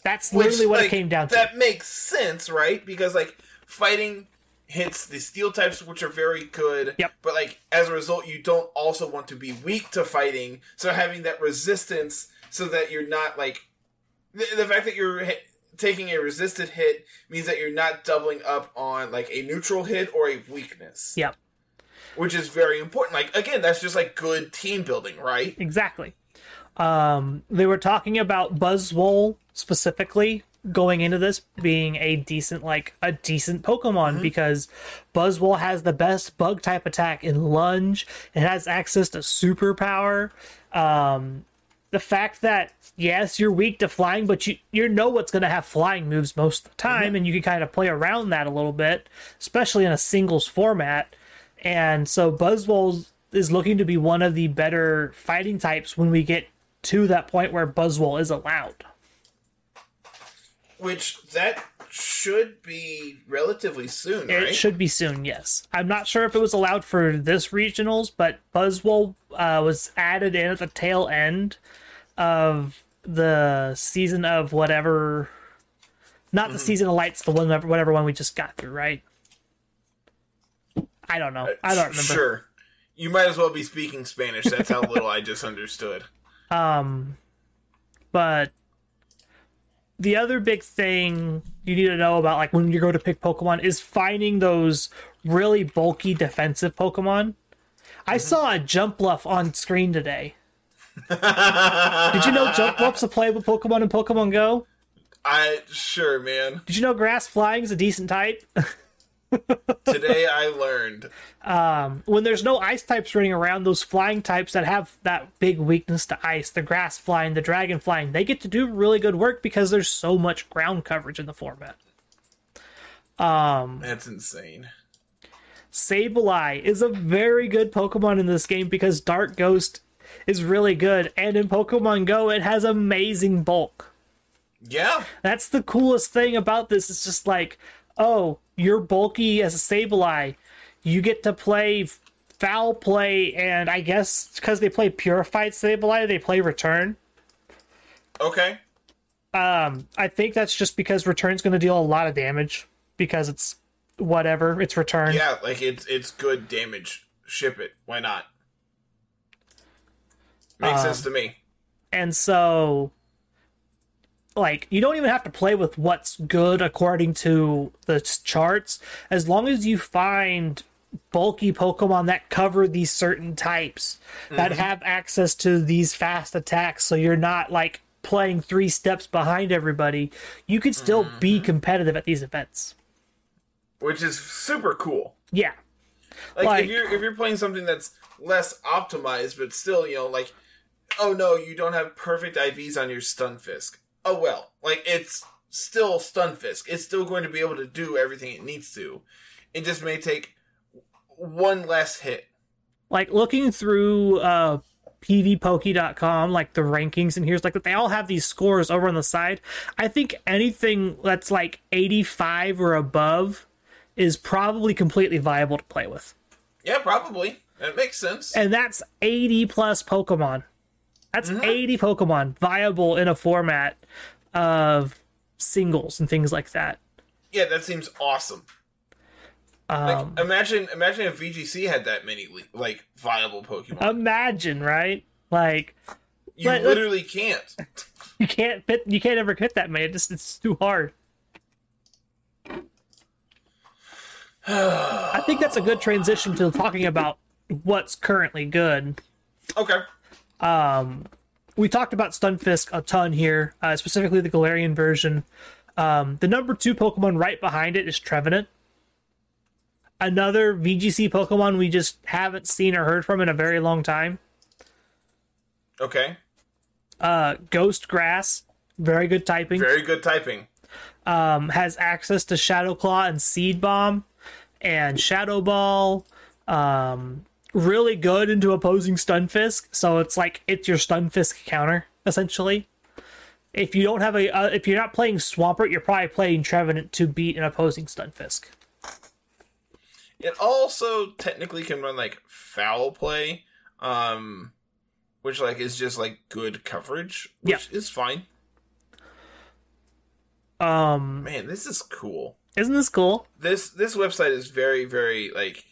Speaker 2: That's literally
Speaker 1: Which,
Speaker 2: what
Speaker 1: like,
Speaker 2: it came down to.
Speaker 1: That makes sense, right? Because like fighting hits the steel types, which are very good.
Speaker 2: Yep.
Speaker 1: But like as a result, you don't also want to be weak to fighting. So having that resistance, so that you're not like the, the fact that you're hit, taking a resisted hit means that you're not doubling up on like a neutral hit or a weakness.
Speaker 2: Yep.
Speaker 1: Which is very important. Like again, that's just like good team building, right?
Speaker 2: Exactly. Um, they were talking about Buzzwole specifically going into this being a decent, like a decent Pokemon because Buzzwole has the best bug type attack in Lunge. It has access to superpower. Um, the fact that yes, you're weak to flying, but you you know what's going to have flying moves most of the time, and you can kind of play around that a little bit, especially in a singles format. And so Buzzwole is looking to be one of the better fighting types when we get to that point where Buzzwole is allowed.
Speaker 1: Which that should be relatively soon,
Speaker 2: It
Speaker 1: right?
Speaker 2: should be soon, yes. I'm not sure if it was allowed for this regionals, but Buzzwole uh, was added in at the tail end of the season of whatever. Not
Speaker 1: Mm-hmm.
Speaker 2: the season of lights, the one whatever one we just got through, right? I don't know. I don't remember.
Speaker 1: Sure. You might as well be speaking Spanish. That's how little I just understood.
Speaker 2: Um, but the other big thing you need to know about, like when you go to pick Pokemon, is finding those really bulky defensive Pokemon. I saw a Jumpluff on screen today. Did you know Jumpluff's a playable Pokemon in Pokemon Go?
Speaker 1: I sure, man.
Speaker 2: Did you know grass flying is a decent type?
Speaker 1: Today I learned.
Speaker 2: um, when there's no ice types running around, those flying types that have that big weakness to ice, the grass flying, the dragon flying, they get to do really good work because there's so much ground coverage in the format. Um,
Speaker 1: That's insane.
Speaker 2: Sableye is a very good Pokemon in this game because Dark Ghost is really good, and in Pokemon Go, it has amazing bulk.
Speaker 1: Yeah.
Speaker 2: That's the coolest thing about this. It's just like, oh, you're bulky as a Sableye. You get to play foul play, and I guess because they play Purified Sableye, they play Return.
Speaker 1: Okay.
Speaker 2: Um, I think that's just because Return's going to deal a lot of damage because it's whatever. It's Return.
Speaker 1: Yeah, like it's it's good damage. Ship it. Why not? Makes sense to me.
Speaker 2: And so like you don't even have to play with what's good according to the charts. As long as you find bulky pokemon that cover these certain types that mm-hmm. have access to these fast attacks so you're not like playing 3 steps behind everybody you could still mm-hmm. be competitive at these events.
Speaker 1: Which is super cool.
Speaker 2: yeah.
Speaker 1: Like,
Speaker 2: Like-
Speaker 1: if you're if you're playing something that's less optimized, but still, you know, like, oh no, you don't have perfect IVs on your Stunfisk. Oh well, like it's still Stunfisk. It's still going to be able to do everything it needs to. It just may take one less hit.
Speaker 2: like looking through uh pvpoke.com like the rankings and here's like that they all have these scores over on the side i think anything that's like 85 or above is probably completely viable to play with
Speaker 1: Yeah, probably. That makes sense.
Speaker 2: and that's 80 plus pokemon that's 80 pokemon viable in a format of singles and things like that
Speaker 1: yeah, that seems awesome.
Speaker 2: um,
Speaker 1: Like, imagine imagine if VGC had that many like viable Pokemon.
Speaker 2: imagine right like
Speaker 1: You
Speaker 2: Let-
Speaker 1: literally can't.
Speaker 2: You can't fit. You can't ever fit that many. It just it's too hard. I think that's a good transition to talking about what's currently good.
Speaker 1: Okay.
Speaker 2: We talked about Stunfisk a ton here, uh, specifically the Galarian version. Um, the number two Pokemon right behind it is Trevenant. Another VGC Pokemon we just haven't seen or heard from in a very long time.
Speaker 1: Okay.
Speaker 2: Uh, Ghost Grass, very good typing.
Speaker 1: Very good typing.
Speaker 2: um, has access to Shadow Claw and Seed Bomb and Shadow Ball. Um, really good into opposing Stunfisk, so it's like it's your Stunfisk counter essentially. If you don't have a, uh, if you're not playing Swampert, you're probably playing Trevenant to beat an opposing Stunfisk.
Speaker 1: It also technically can run like foul play, um, which like is just like good coverage, which is fine.
Speaker 2: Um,
Speaker 1: Man, this is cool.
Speaker 2: isn't this cool?
Speaker 1: This this website is very very like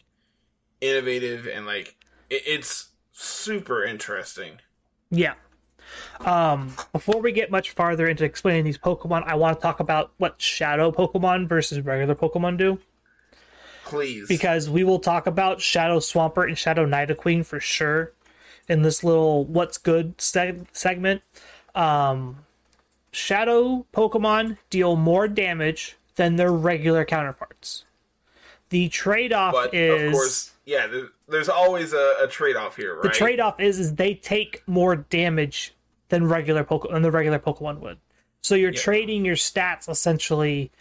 Speaker 1: innovative and like it, it's super interesting.
Speaker 2: Yeah. Um, before we get much farther into explaining these Pokemon, I want to talk about what Shadow Pokemon versus regular Pokemon do.
Speaker 1: Please,
Speaker 2: because we will talk about Shadow Swampert and Shadow Nidoqueen for sure in this little what's good seg- segment. Um, Shadow Pokemon deal more damage than their regular counterparts. The trade-off
Speaker 1: but
Speaker 2: is
Speaker 1: of course, yeah. There's always a, a trade off here, right?
Speaker 2: the trade-off is is they take more damage than regular Poke- than the regular Pokemon would. So you're trading your stats essentially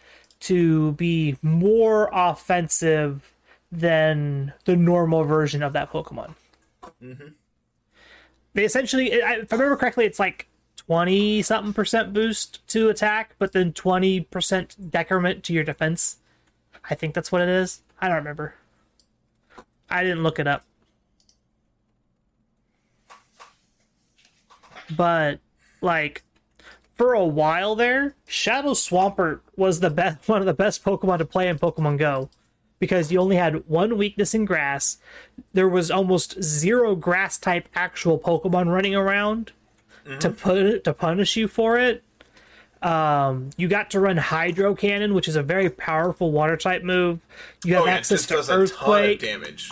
Speaker 2: to be more offensive than the normal version of that Pokemon. Mm-hmm. They essentially, if I remember correctly, it's like twenty something percent boost to attack, but then twenty percent decrement to your defense. I think that's what it is. I don't remember. I didn't look it up. but like for a while there, Shadow Swampert was the best one of the best Pokemon to play in Pokemon Go because you only had one weakness in grass. There was almost zero grass type actual Pokemon running around mm-hmm. to put to punish you for it. Um, you got to run Hydro Cannon, which is a very powerful water type move. You have
Speaker 1: Oh, yeah,
Speaker 2: access
Speaker 1: just
Speaker 2: to
Speaker 1: does a ton of
Speaker 2: Earthquake.
Speaker 1: damage.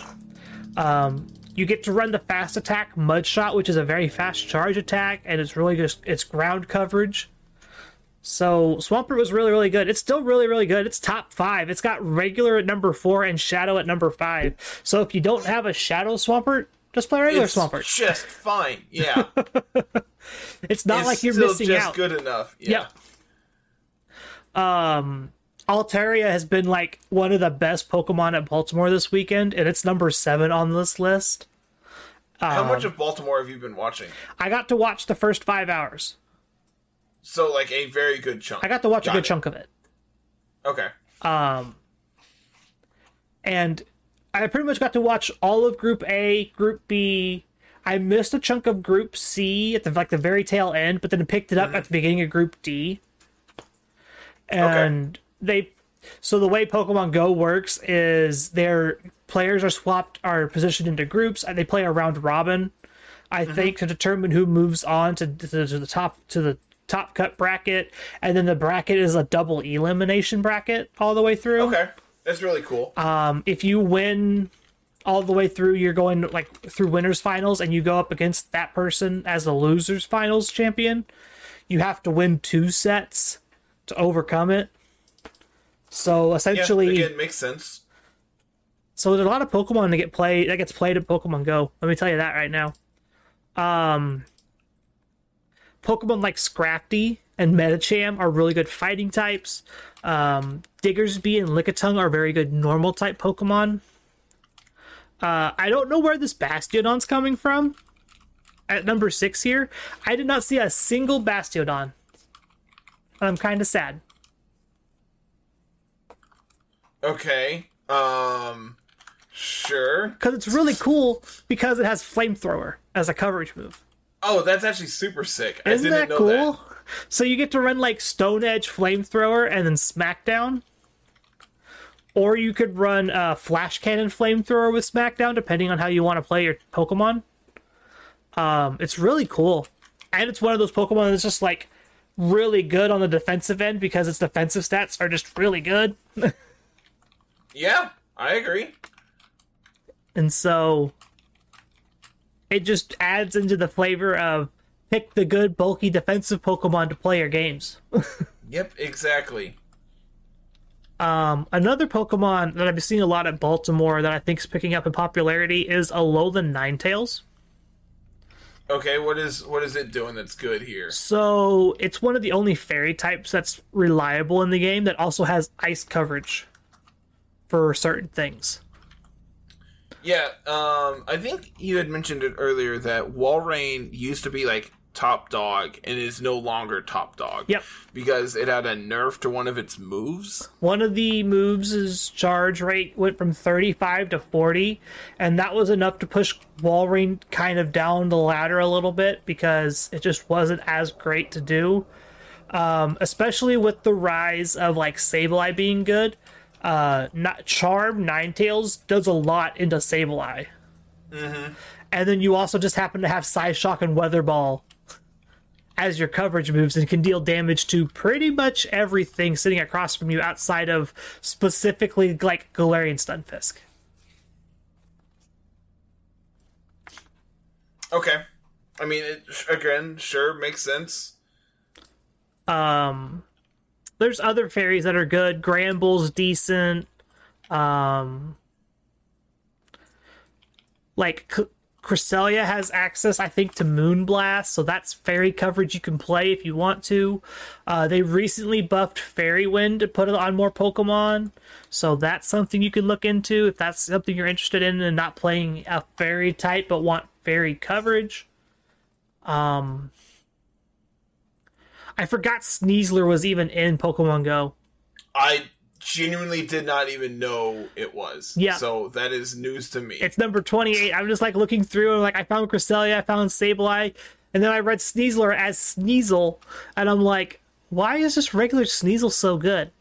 Speaker 2: You get to run the fast attack Mud Shot, which is a very fast charge attack, and it's really just it's ground coverage. So Swampert was really really good. It's still really really good. It's top five. It's got regular at number four and Shadow at number five. So if you don't have a Shadow Swampert, just play regular Swampert.
Speaker 1: It's
Speaker 2: Swampert.
Speaker 1: just fine. Yeah,
Speaker 2: It's not
Speaker 1: it's
Speaker 2: like you're
Speaker 1: still
Speaker 2: missing
Speaker 1: just
Speaker 2: out.
Speaker 1: good enough. Yeah.
Speaker 2: Yeah. Um, Altaria has been like one of the best Pokemon at Baltimore this weekend, and it's number seven on this list.
Speaker 1: How
Speaker 2: Um,
Speaker 1: much of Baltimore have you been watching?
Speaker 2: I got to watch the first five hours.
Speaker 1: So like a very good chunk.
Speaker 2: I got to watch
Speaker 1: Got
Speaker 2: a good
Speaker 1: it.
Speaker 2: chunk of it.
Speaker 1: Okay.
Speaker 2: Um, and I pretty much got to watch all of Group A, Group B. I missed a chunk of Group C at the like the very tail end, but then picked it up at the beginning of Group D. And they, so the way Pokemon Go works is their players are swapped, are positioned into groups, and they play a round robin. I think to determine who moves on to, to, to the top to the top cut bracket, and then the bracket is a double elimination bracket all the way through
Speaker 1: Okay. That's really cool.
Speaker 2: um, if you win all the way through, you're going like through winners finals, and you go up against that person as the losers finals champion. You have to win two sets to overcome it. So
Speaker 1: yeah,
Speaker 2: essentially,
Speaker 1: again, makes sense.
Speaker 2: so there's a lot of Pokemon that get played that gets played at Pokemon Go. Let me tell you that right now. Um, Pokemon like Scrafty and Medicham are really good fighting types. Um, Diggersby and Lickitung are very good normal type Pokemon. Uh, I don't know where this Bastiodon's coming from. At number six here, I did not see a single Bastiodon. And I'm kind of sad.
Speaker 1: Okay. Um. Sure.
Speaker 2: Because it's really cool because it has Flamethrower as a coverage move.
Speaker 1: Oh, that's actually super sick.
Speaker 2: Isn't
Speaker 1: didn't
Speaker 2: that
Speaker 1: know
Speaker 2: cool?
Speaker 1: that.
Speaker 2: So you get to run like Stone Edge Flamethrower and then Smackdown. Or you could run uh, Flash Cannon Flamethrower with Smackdown, depending on how you want to play your Pokemon. Um, it's really cool. and it's one of those Pokemon that's just like really good on the defensive end because its defensive stats are just really good.
Speaker 1: Yeah, I agree.
Speaker 2: And so it just adds into the flavor of pick the good bulky defensive Pokemon to play your games.
Speaker 1: Yep, exactly.
Speaker 2: Um, another Pokemon that I've been seeing a lot at Baltimore that I think is picking up in popularity is Alolan Ninetales.
Speaker 1: Okay, what is what is it doing that's good here?
Speaker 2: So it's one of the only fairy types that's reliable in the game that also has ice coverage for certain things.
Speaker 1: Yeah, um, I think you had mentioned it earlier that Walrein used to be like top dog and is no longer top dog.
Speaker 2: Yep.
Speaker 1: Because it had a nerf to one of its moves.
Speaker 2: One of the moves' is charge rate went from 35 to 40, and that was enough to push Walrein kind of down the ladder a little bit because it just wasn't as great to do. Um, especially with the rise of like Sableye being good. Uh, not Charm Ninetales does a lot into Sableye. Mm-hmm. And then you also just happen to have Psyshock and Weather Ball as your coverage moves and can deal damage to pretty much everything sitting across from you outside of specifically like Galarian Stunfisk.
Speaker 1: Okay. I mean, it, again, sure, makes sense.
Speaker 2: Um, there's other fairies that are good. Granbull's decent. Um, like Cresselia has access, I think, to Moonblast, so that's fairy coverage you can play if you want to. Uh, they recently buffed Fairy Wind to put it on more Pokemon, so that's something you can look into if that's something you're interested in and not playing a fairy type but want fairy coverage. Um, I forgot Sneasler was even in Pokemon Go.
Speaker 1: I genuinely did not even know it was.
Speaker 2: Yeah.
Speaker 1: So that is news to me.
Speaker 2: It's number 28. I'm just like looking through and like I found Cresselia, I found Sableye, and then I read Sneasler as Sneasel, and I'm like, why is this regular Sneasel so good?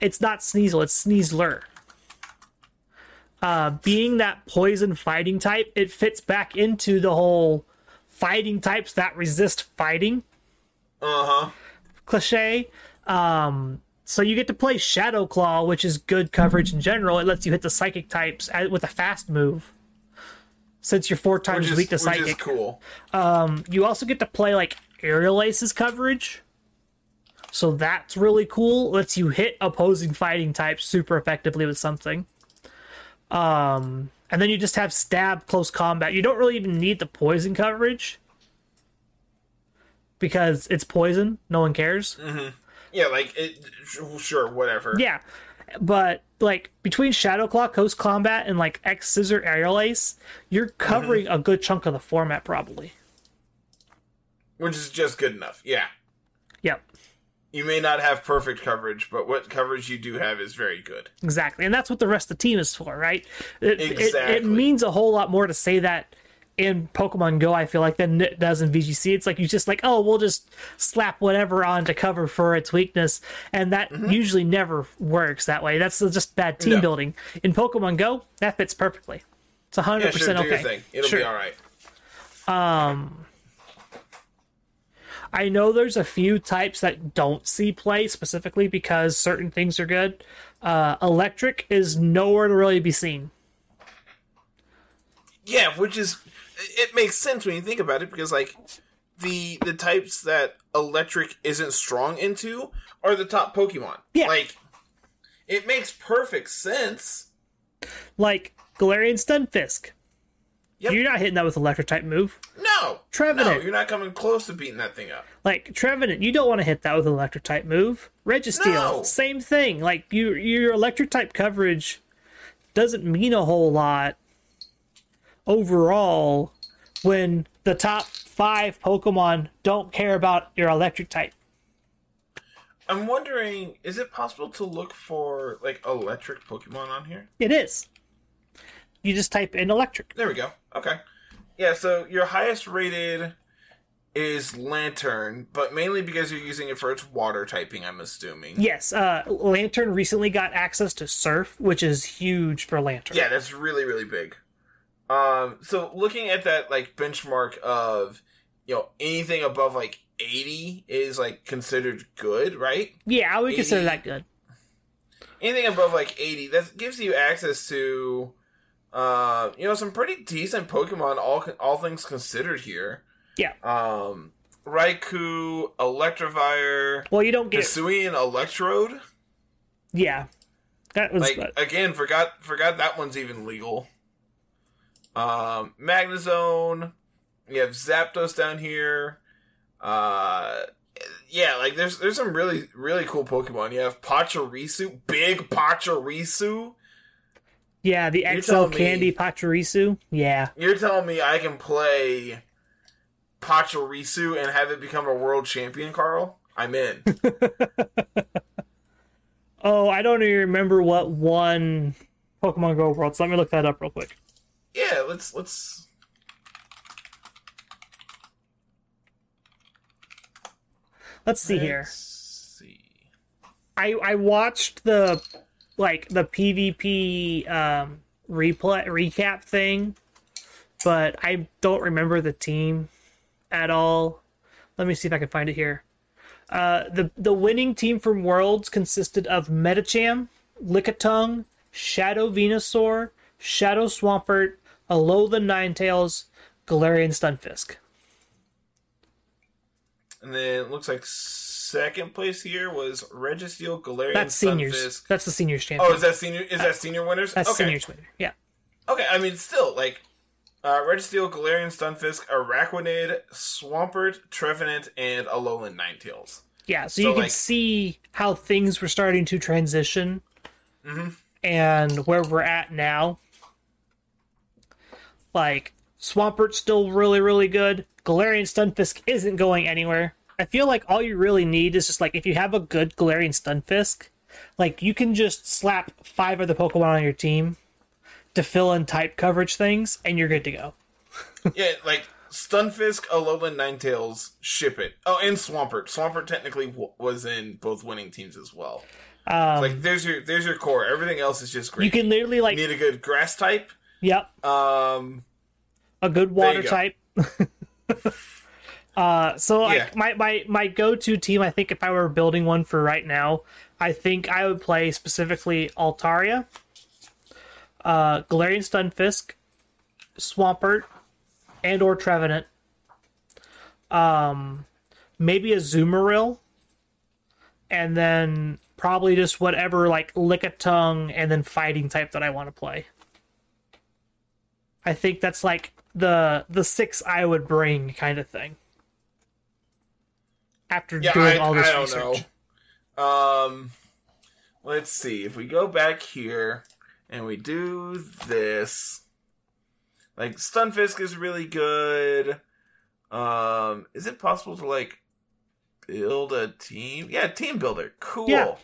Speaker 2: It's not Sneasel, it's Sneasler. Uh, being that poison fighting type, it fits back into the whole fighting types that resist fighting
Speaker 1: Uh huh.
Speaker 2: cliche. Um, so you get to play Shadow Claw, which is good coverage in general. It lets you hit the psychic types at- with a fast move. Since you're four times
Speaker 1: is,
Speaker 2: weak to psychic,
Speaker 1: cool.
Speaker 2: you also get to play like Aerial Ace's coverage. So that's really cool. Lets you hit opposing fighting types super effectively with something. Um, and then you just have stab close combat. You don't really even need the poison coverage because it's poison. No one cares.
Speaker 1: Yeah, like it. Sure, whatever.
Speaker 2: Yeah, but like between Shadow Claw, Close Combat, and like X Scissor Aerial Ace, you're mm-hmm. covering a good chunk of the format probably.
Speaker 1: Which is just good enough. Yeah.
Speaker 2: Yep,
Speaker 1: You may not have perfect coverage, but what coverage you do have is very good.
Speaker 2: exactly, and that's what the rest of the team is for, right? It, it- It, means a whole lot more to say that in Pokemon Go. I feel like than it does in VGC. It's like you just like, oh, we'll just slap whatever on to cover for its weakness, and that usually never works that way. That's just bad team
Speaker 1: No.
Speaker 2: building. In Pokemon Go, that fits perfectly. It's hundred
Speaker 1: Yeah, sure,
Speaker 2: percent okay.
Speaker 1: It'll
Speaker 2: Sure.
Speaker 1: be all right.
Speaker 2: Um, I know there's a few types that don't see play specifically because certain things are good. Uh, electric is nowhere to really be seen.
Speaker 1: Yeah, which is it makes sense when you think about it because like the the types that electric isn't strong into are the top Pokemon.
Speaker 2: Yeah.
Speaker 1: Like it makes perfect sense.
Speaker 2: Like Galarian Stunfisk.
Speaker 1: Yep.
Speaker 2: You're not hitting that with electric type move.
Speaker 1: No.
Speaker 2: Trevenant.
Speaker 1: No, you're not coming close to beating that thing up.
Speaker 2: Like Trevenant, you don't want to hit that with electric type move. Registeel,
Speaker 1: No.
Speaker 2: same thing. Like you, your electric type coverage doesn't mean a whole lot overall when the top five Pokemon don't care about your electric type.
Speaker 1: I'm wondering, is it possible to look for like electric Pokemon on here?
Speaker 2: It is. You just type in electric.
Speaker 1: There we go. Okay. Yeah, so your highest rated is Lanturn, but mainly because you're using it for its water typing, I'm assuming.
Speaker 2: Yes, uh, Lanturn recently got access to Surf, which is huge for Lanturn.
Speaker 1: Yeah, that's really really big. Um, so looking at that like benchmark of you know anything above like 80 is like considered good, right?
Speaker 2: Yeah, I would consider that good.
Speaker 1: Anything above like 80 that gives you access to uh you know some pretty decent Pokemon all all things considered here.
Speaker 2: Yeah.
Speaker 1: Um Raikou, Electivire,
Speaker 2: Well, you don't get
Speaker 1: Hisuian Electrode.
Speaker 2: yeah. That was
Speaker 1: Like again, forgot forgot that one's even legal. Um, Magnezone. You have Zapdos down here. Uh, yeah, like there's there's some really really cool Pokemon. You have Pachirisu, big Pachirisu.
Speaker 2: yeah, the
Speaker 1: You're
Speaker 2: XL
Speaker 1: me-
Speaker 2: Candy Pachirisu. Yeah,
Speaker 1: You're telling me I can play Pachirisu and have it become a world champion, Carl? I'm in.
Speaker 2: Oh, I don't even remember what one Pokemon Go World. So let me look that up real quick.
Speaker 1: Yeah, let's let's.
Speaker 2: Let's see here.
Speaker 1: let's see.
Speaker 2: I I watched the like the PvP um replay recap thing, but I don't remember the team at all. Let me see if I can find it here. Uh, the the winning team from Worlds consisted of Medicham, Lickitung, Shadow Venusaur, Shadow Swampert, Alolan Ninetales, Galarian Stunfisk.
Speaker 1: And then it looks like second place here was Registeel, Galarian,
Speaker 2: That's seniors.
Speaker 1: Stunfisk.
Speaker 2: That's the seniors champion.
Speaker 1: Oh, is that senior? Is that senior winners?
Speaker 2: That's
Speaker 1: okay.
Speaker 2: seniors winner. Yeah.
Speaker 1: Okay, I mean, still like uh, Registeel, Galarian, Stunfisk, Araquanid, Swampert, Trevenant, and Alolan Ninetales.
Speaker 2: Yeah, so,
Speaker 1: So,
Speaker 2: you can see how things were starting to transition
Speaker 1: Mhm.
Speaker 2: and where we're at now. Like, Swampert's still really, really good. Galarian Stunfisk isn't going anywhere. I feel like all you really need is just like if you have a good Galarian Stunfisk, like you can just slap five other Pokemon on your team to fill in type coverage things, and you're good to go.
Speaker 1: yeah, like Stunfisk, Alolan Ninetales, ship it. Oh, and Swampert. Swampert technically w- was in both winning teams as well.
Speaker 2: Um,
Speaker 1: Like, there's your there's your core. Everything else is just great.
Speaker 2: you can literally like,
Speaker 1: need a good grass type.
Speaker 2: Yep,
Speaker 1: Um,
Speaker 2: a good water
Speaker 1: go.
Speaker 2: type. uh, so like
Speaker 1: Yeah.
Speaker 2: my my my go-to team, I think if I were building one for right now, I think I would play specifically Altaria, uh, Galarian Stunfisk, Swampert, and or Trevenant. Um, maybe Azumarill, and then probably just whatever like Lickitung and then fighting type that I want to play. I think that's like the the six I would bring kind of thing. After
Speaker 1: yeah,
Speaker 2: doing
Speaker 1: I,
Speaker 2: all this
Speaker 1: I don't
Speaker 2: research.
Speaker 1: know. Um, let's see if we go back here and we do this. Like Stunfisk is really good. Um, is it possible to like build a team? Yeah, team builder. Cool.
Speaker 2: Yeah.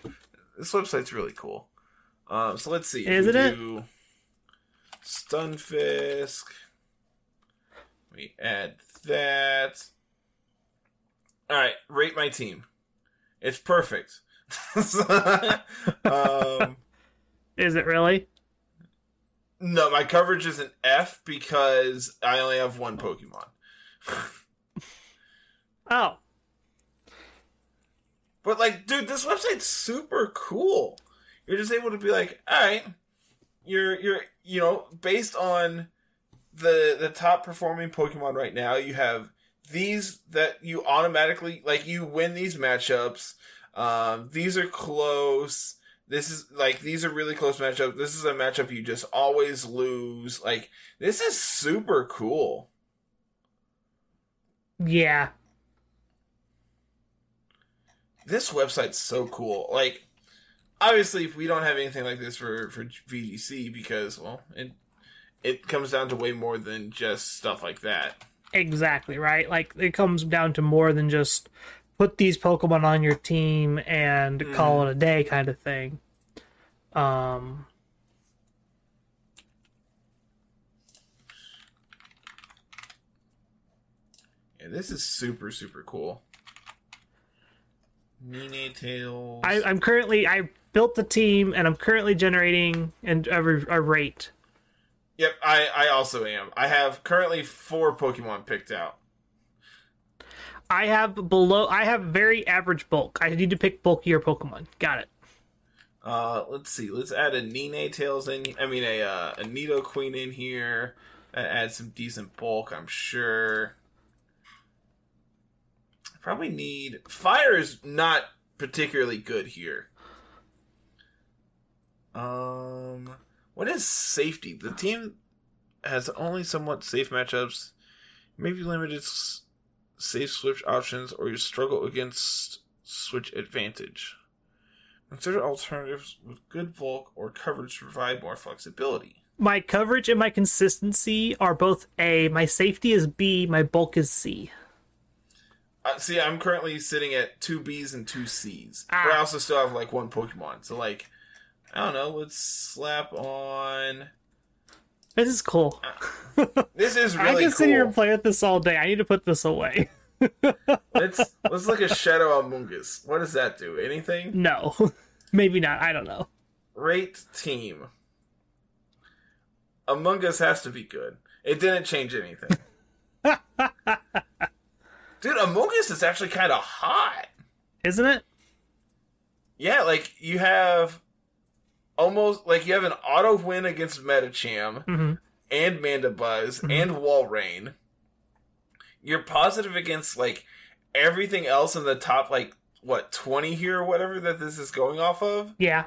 Speaker 1: This website's really cool. Um, so let's see.
Speaker 2: Isn't
Speaker 1: we
Speaker 2: it?
Speaker 1: Stunfisk. We add that. All right, rate my team. It's perfect. um,
Speaker 2: Is it really?
Speaker 1: no, my coverage is an F because I only have one Pokemon.
Speaker 2: Oh,
Speaker 1: But like, dude, this website's super cool. You're just able to be like, all right, you're you're you know based on the the top performing Pokemon right now, you have these that you automatically like you win these matchups. Um, these are close. This is like these are really close matchups. This is a matchup you just always lose. Like this is super cool.
Speaker 2: yeah.
Speaker 1: this website's so cool. Like, obviously, we don't have anything like this for for VGC because, well, it it comes down to way more than just stuff like that.
Speaker 2: Exactly, right? Like it comes down to more than just put these Pokemon on your team and call it a day kind of thing. Um
Speaker 1: Yeah, this is super super cool. Ninetales.
Speaker 2: I, I'm currently I built the team and I'm currently generating and a, a rate.
Speaker 1: Yep, I I also am. I have currently four Pokemon picked out.
Speaker 2: I have below. I have very average bulk. I need to pick bulkier Pokemon. Got it.
Speaker 1: Uh, let's see. Let's add a Ninetales in. I mean, a uh, a Nidoqueen in here. That adds some decent bulk, I'm sure. Probably need fire is not particularly good here. Um, what is safety? The team has only somewhat safe matchups. Maybe limited safe switch options, or you struggle against switch advantage. Consider alternatives with good bulk or coverage to provide more flexibility.
Speaker 2: My coverage and my consistency are both A. My safety is B. My bulk is C.
Speaker 1: Uh, see, I'm currently sitting at two B's and two C's,
Speaker 2: Ah.
Speaker 1: but I also still have like one Pokemon. So like, I don't know. Let's slap on.
Speaker 2: This is cool.
Speaker 1: Uh, this is really cool.
Speaker 2: I can sit here and play with this all day. I need to put this away.
Speaker 1: Let's let's look at Shadow Amoonguss. What does that do? Anything?
Speaker 2: No, maybe not. I don't know.
Speaker 1: Rate team. Amoonguss has to be good. It didn't change anything. Dude, Among Us is actually kind of hot.
Speaker 2: Isn't it?
Speaker 1: Yeah, like you have almost like you have an auto win against Medicham
Speaker 2: hmm
Speaker 1: and Mandibuzz
Speaker 2: Mhm.
Speaker 1: and Walrein. You're positive against like everything else in the top like what 20 here or whatever that this is going off of
Speaker 2: Yeah.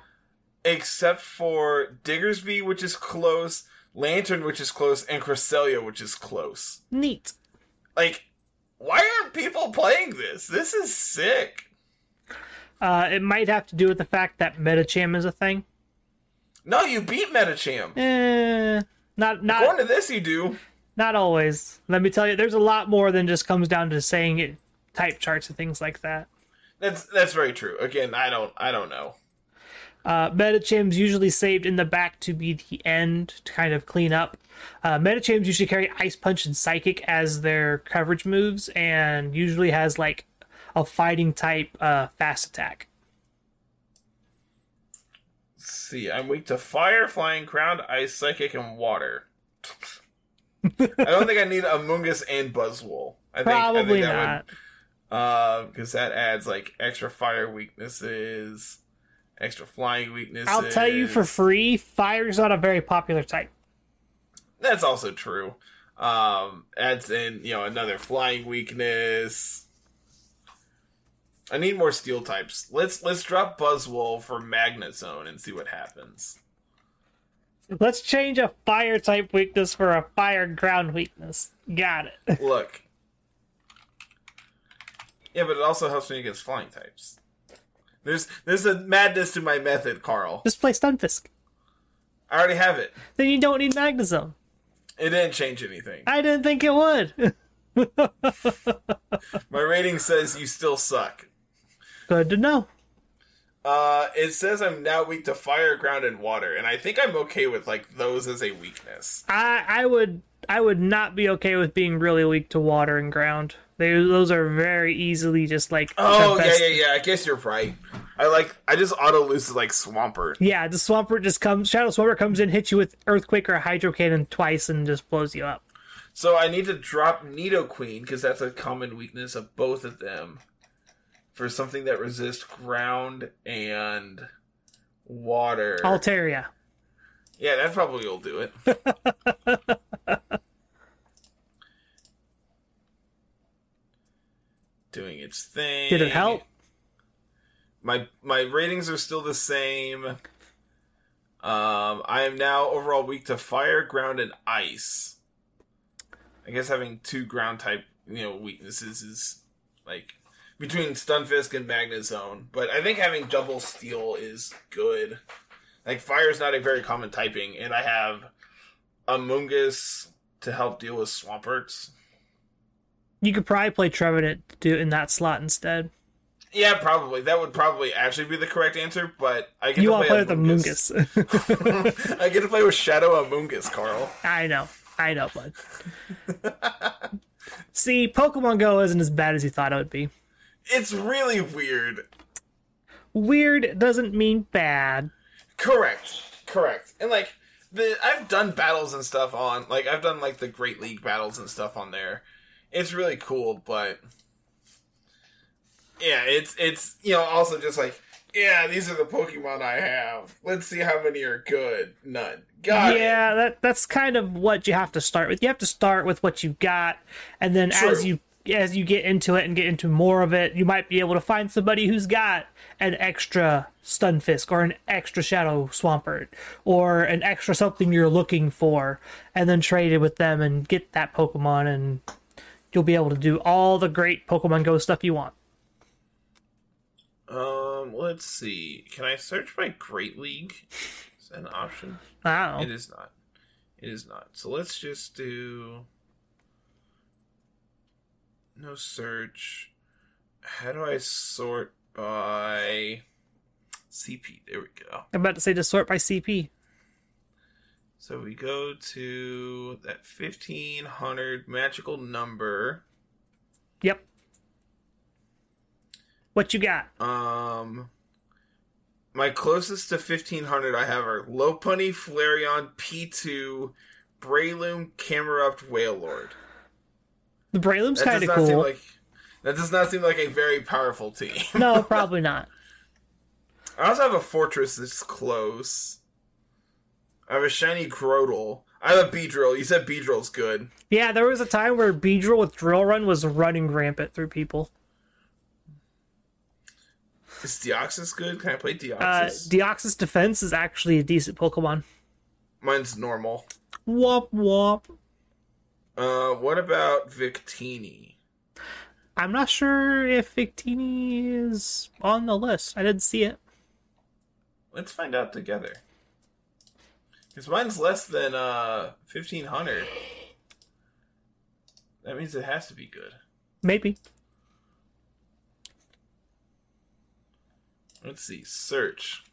Speaker 1: except for Diggersby which is close, Lanturn which is close and Cresselia which is close.
Speaker 2: Neat.
Speaker 1: Like why aren't people playing this? This is sick.
Speaker 2: Uh, it might have to do with the fact that Medicham is a thing.
Speaker 1: No, you beat Medicham.
Speaker 2: Eh, not not
Speaker 1: According to this you do.
Speaker 2: not always. Let me tell you, there's a lot more than just comes down to saying it, type charts and things like that.
Speaker 1: That's that's very true. Again, I don't I don't know.
Speaker 2: Uh, Medicham's usually saved in the back to be the end to kind of clean up. Uh, Medichams usually carry Ice Punch and Psychic as their coverage moves, and usually has like a fighting type uh, fast attack.
Speaker 1: Let's see, I'm weak to fire, flying, ground, ice, psychic, and water. I don't think I need Amoonguss and Buzzwole. I think
Speaker 2: Probably
Speaker 1: I think that
Speaker 2: not.
Speaker 1: Would, uh, because that adds like extra fire weaknesses, extra flying weaknesses.
Speaker 2: I'll tell you for free, Fire's not a very popular type.
Speaker 1: that's also true. Um, adds in you know another flying weakness. I need more steel types. Let's let's drop Buzzwole for Magnezone and see what happens.
Speaker 2: Let's change a fire type weakness for a fire ground weakness. Got it.
Speaker 1: Look. Yeah, but it also helps me against flying types. There's there's a madness to my method, Carl.
Speaker 2: Just play Stunfisk.
Speaker 1: I already have it.
Speaker 2: Then you don't need Magnezone.
Speaker 1: It didn't change anything.
Speaker 2: I didn't think it would.
Speaker 1: My rating says you still suck.
Speaker 2: Good to know.
Speaker 1: Uh, it says I'm now weak to fire, ground, and water, and I think I'm okay with like those as a weakness.
Speaker 2: I I would I would not be okay with being really weak to water and ground. They those are very easily just like
Speaker 1: Oh yeah, yeah, yeah. I guess you're right. I like I just auto lose to like Swampert.
Speaker 2: Yeah, the Swampert just comes. Shadow Swampert comes in, hits you with Earthquake or Hydro Cannon twice, and just blows you up.
Speaker 1: So I need to drop Nidoqueen because that's a common weakness of both of them for something that resists ground and water.
Speaker 2: Altaria.
Speaker 1: yeah, that probably will do it. Doing its thing.
Speaker 2: Did it help?
Speaker 1: My my ratings are still the same. Um, I am now overall weak to fire, ground, and ice. I guess having two ground type, you know, weaknesses is like between Stunfisk and Magnezone. But I think having double steel is good. Like fire is not a very common typing, and I have Amoonguss to help deal with Swamperts.
Speaker 2: You could probably play Trevenant to do it in that slot instead.
Speaker 1: Yeah, probably that would probably actually be the correct answer. But I get
Speaker 2: You
Speaker 1: to
Speaker 2: to play with
Speaker 1: Amoonguss.
Speaker 2: Amoonguss.
Speaker 1: I get to play with Shadow Amoonguss, Carl.
Speaker 2: I know. I know, bud. See, Pokemon Go isn't as bad as you thought it would be.
Speaker 1: It's really weird.
Speaker 2: Weird doesn't mean bad.
Speaker 1: Correct. Correct. And like the I've done battles and stuff on like I've done like the Great League battles and stuff on there. It's really cool, but yeah, it's it's you know also just like yeah, these are the Pokemon I have. Let's see how many are good. None. Got
Speaker 2: yeah,
Speaker 1: it.
Speaker 2: that that's kind of what you have to start with. You have to start with what you've got, and then
Speaker 1: True.
Speaker 2: as you as you get into it and get into more of it, you might be able to find somebody who's got an extra Stunfisk or an extra Shadow Swampert or an extra something you're looking for, and then trade it with them and get that Pokemon, and you'll be able to do all the great Pokemon Go stuff you want.
Speaker 1: Um, let's see. Can I search by Great League? Is that an option?
Speaker 2: Wow.
Speaker 1: It is not. It is not. So let's just do no search. How do I sort by CP? There we go.
Speaker 2: I'm about to say to sort by CP.
Speaker 1: So we go to that 1500 magical number.
Speaker 2: Yep. What you got?
Speaker 1: Um, my closest to 1500 I have are Lopunny, Flareon, P2, Breloom, Camerupt, Wailord.
Speaker 2: The Breloom's
Speaker 1: That
Speaker 2: kind
Speaker 1: does
Speaker 2: of
Speaker 1: not seem
Speaker 2: cool.
Speaker 1: like that does not seem like a very powerful team.
Speaker 2: no, probably not.
Speaker 1: I also have a Forretress that's close. I have a shiny Grodel. I have a Beedrill. You said Beedrill's good.
Speaker 2: Yeah, there was a time where Beedrill with Drill Run was running rampant through people.
Speaker 1: Is Deoxys good? Can I play
Speaker 2: Uh,
Speaker 1: Deoxys?
Speaker 2: Deoxys Defense is actually a decent Pokemon.
Speaker 1: Mine's normal.
Speaker 2: Womp womp.
Speaker 1: Uh, what about Victini?
Speaker 2: I'm not sure if Victini is on the list. I didn't see it.
Speaker 1: Let's find out together. Because mine's less than uh 1500. That means it has to be good.
Speaker 2: Maybe.
Speaker 1: Let's see. Search.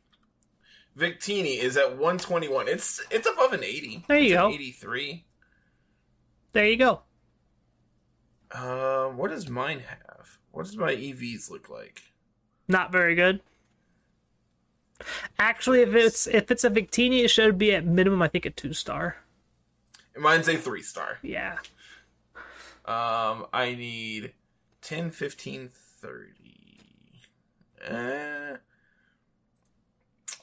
Speaker 1: Victini is at 121. It's it's above an 80.
Speaker 2: There you
Speaker 1: It's
Speaker 2: go.
Speaker 1: 83.
Speaker 2: There you go.
Speaker 1: Um, what does mine have? What does my EVs look like?
Speaker 2: Not very good. Actually, if it's if it's a Victini, it should be at minimum. I think a two star.
Speaker 1: Mine's a three star.
Speaker 2: Yeah.
Speaker 1: Um, I need 10, 15, 30. Uh,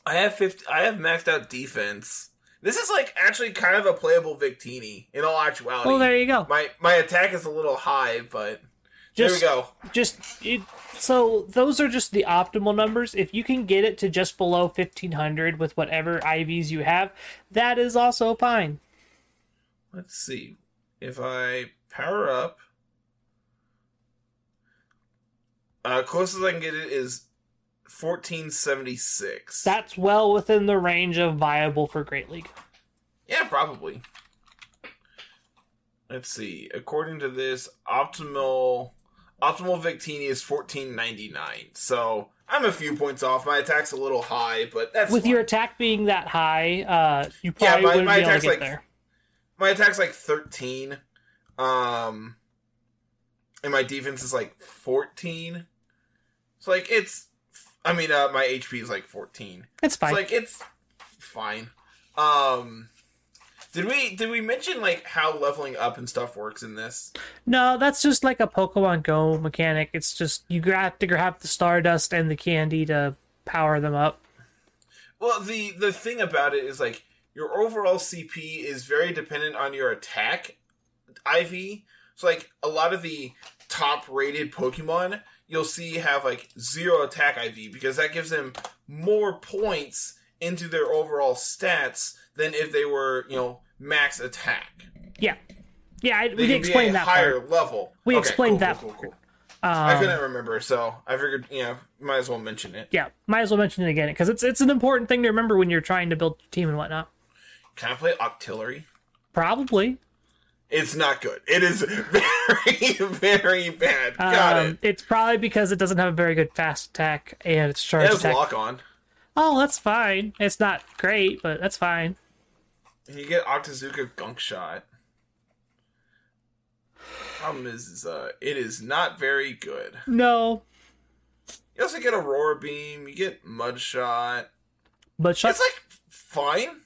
Speaker 1: I have 50, I have maxed out defense. This is like actually kind of a playable Victini in all actuality.
Speaker 2: Well, there you go.
Speaker 1: My my attack is a little high, but there we go.
Speaker 2: just it, so those are just the optimal numbers if you can get it to just below 1500 with whatever ivs you have that is also fine
Speaker 1: Let's see if I power up. Uh, closest I can get it is fourteen seventy six.
Speaker 2: that's well within the range of viable for great league
Speaker 1: Yeah, probably. Let's see. According to this, optimal optimal Victini is fourteen ninety nine. So I'm a few points off. My attack's a little high, but that's
Speaker 2: with
Speaker 1: fine.
Speaker 2: your attack being that high uh you
Speaker 1: Yeah,
Speaker 2: probably
Speaker 1: my-
Speaker 2: wouldn't
Speaker 1: my
Speaker 2: be able to get
Speaker 1: like-
Speaker 2: there
Speaker 1: my attack's like thirteen. Um, and my defense is like fourteen. So like it's. I mean, uh, my HP is like fourteen.
Speaker 2: it's fine
Speaker 1: It's like it's fine. Um, did we did we mention like how leveling up and stuff works in this?
Speaker 2: no that's just like a pokemon go mechanic it's just you have to grab the stardust and the candy to power them up
Speaker 1: Well, the the thing about it is like your overall CP is very dependent on your attack IV. So like a lot of the top rated Pokemon you'll see have like zero attack IV because that gives them more points into their overall stats than if they were, you know, max attack.
Speaker 2: yeah yeah I, we explained that
Speaker 1: higher
Speaker 2: part.
Speaker 1: level.
Speaker 2: We
Speaker 1: Okay,
Speaker 2: explained
Speaker 1: cool,
Speaker 2: that
Speaker 1: cool, cool, cool.
Speaker 2: Um,
Speaker 1: I couldn't remember, so I figured, you know, might as well mention it.
Speaker 2: yeah, might as well mention it again because it's it's an important thing to remember when you're trying to build your team and whatnot.
Speaker 1: Can I play Octillery?
Speaker 2: Probably.
Speaker 1: It's not good. It is very, very bad. Got
Speaker 2: Um,
Speaker 1: it.
Speaker 2: It's probably because it doesn't have a very good fast attack and its
Speaker 1: It
Speaker 2: charge
Speaker 1: has
Speaker 2: attack.
Speaker 1: lock on.
Speaker 2: Oh, that's fine. It's not great, but that's fine.
Speaker 1: You get Octazooka Gunk Shot. Problem is, is uh, it is not very good.
Speaker 2: No,
Speaker 1: You also get Aurora Beam. You get Mud Shot.
Speaker 2: but shot,
Speaker 1: It's like fine.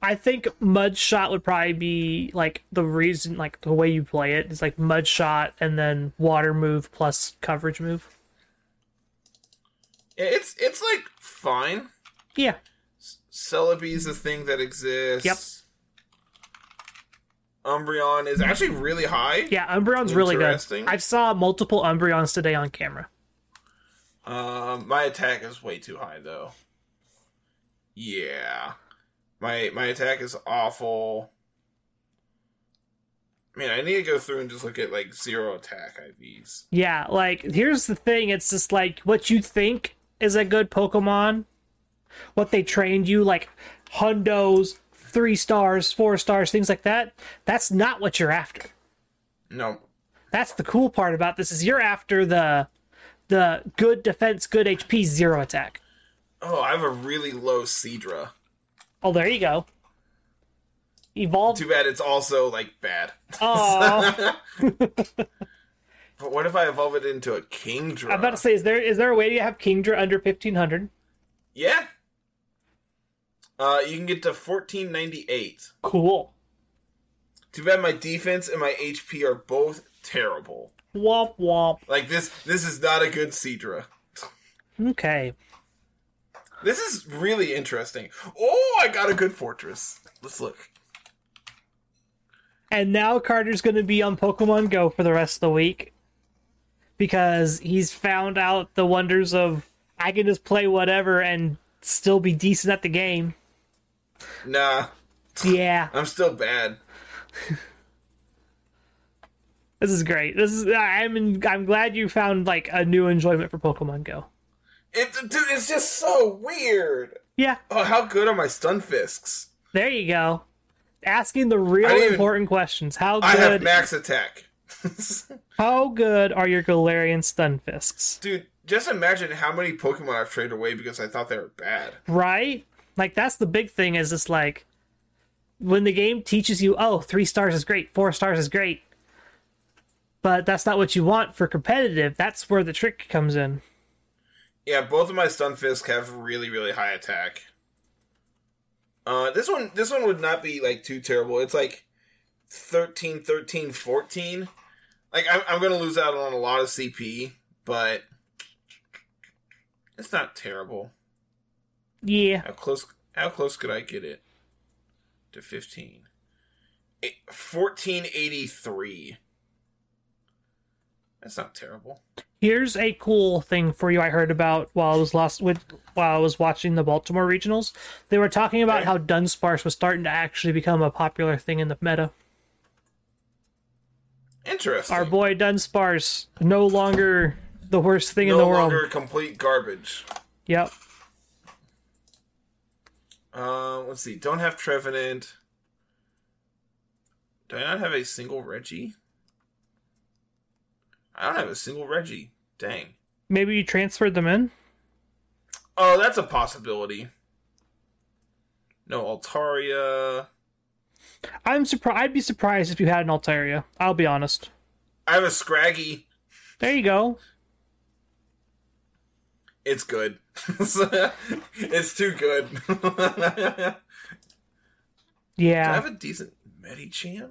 Speaker 2: I think mud shot would probably be like the reason, like the way you play it is like mud shot and then water move plus coverage move.
Speaker 1: It's it's like fine.
Speaker 2: Yeah.
Speaker 1: Celebi is a thing that exists.
Speaker 2: Yep.
Speaker 1: Umbreon is actually really high.
Speaker 2: Yeah, Umbreon's really good. I saw multiple Umbreons today on camera.
Speaker 1: Um, my attack is way too high though. Yeah, my my attack is awful. Man, I need to go through and just look at like zero attack IVs.
Speaker 2: Yeah, like here's the thing, it's just like what you think is a good Pokemon, what they trained you, like hundos, three stars, four stars, things like that. That's not what you're after.
Speaker 1: No,
Speaker 2: That's the cool part about this is you're after the the good defense, good HP, zero attack.
Speaker 1: oh, I have a really low Cedra.
Speaker 2: Oh, there you go. Evolved.
Speaker 1: Too bad it's also like bad.
Speaker 2: Oh,
Speaker 1: But what if I evolve it into a Kingdra?
Speaker 2: I'm about to say, is there is there a way to have Kingdra under fifteen hundred?
Speaker 1: Yeah. Uh, you can get to fourteen ninety eight.
Speaker 2: Cool.
Speaker 1: Too bad my defense and my HP are both terrible.
Speaker 2: Womp womp.
Speaker 1: Like this, this is not a good Seadra.
Speaker 2: Okay.
Speaker 1: This is really interesting. Oh, I got a good Forretress. Let's look.
Speaker 2: And now Carter's going to be on Pokemon Go for the rest of the week because he's found out the wonders of I can just play whatever and still be decent at the game.
Speaker 1: Nah,
Speaker 2: Yeah,
Speaker 1: I'm still bad.
Speaker 2: this is great. This is I'm I'm glad you found like a new enjoyment for Pokemon Go.
Speaker 1: It, dude, it's just so weird.
Speaker 2: Yeah,
Speaker 1: Oh, how good are my Stunfisks?
Speaker 2: there you go. Asking the real
Speaker 1: even-
Speaker 2: important questions. How good?
Speaker 1: I have max attack.
Speaker 2: how good are your Galarian Stunfisks?
Speaker 1: Dude, just imagine how many Pokemon I've traded away because I thought they were bad.
Speaker 2: right? Like that's the big thing is just like when the game teaches you, oh, three stars is great, four stars is great. But that's not what you want for competitive. That's where the trick comes in.
Speaker 1: Yeah, both of my Stunfisk have really, really high attack. Uh, this one, this one would not be like too terrible. It's like 13, 13, 14. Like I'm, I'm gonna lose out on a lot of CP, but it's not terrible.
Speaker 2: Yeah.
Speaker 1: How close? How close could I get it to 15? Eh, 1483. That's not terrible.
Speaker 2: Here's a cool thing for you I heard about while I was lost with while I was watching the Baltimore regionals. They were talking about
Speaker 1: Okay.
Speaker 2: how Dunsparce was starting to actually become a popular thing in the meta.
Speaker 1: Interesting.
Speaker 2: Our boy Dunsparce, no longer the worst thing in the world.
Speaker 1: No longer complete garbage.
Speaker 2: Yep.
Speaker 1: Uh, let's see. Don't have Trevenant. Do I not have a single Reggie? I don't have a single Reggie. Dang.
Speaker 2: Maybe you transferred them in?
Speaker 1: Oh, that's a possibility. No Altaria.
Speaker 2: I'm surprised. I'd be surprised if you had an Altaria. I'll be honest.
Speaker 1: I have a Scraggy.
Speaker 2: There you go.
Speaker 1: It's good. it's too good.
Speaker 2: Yeah.
Speaker 1: Do I have a decent Medicham?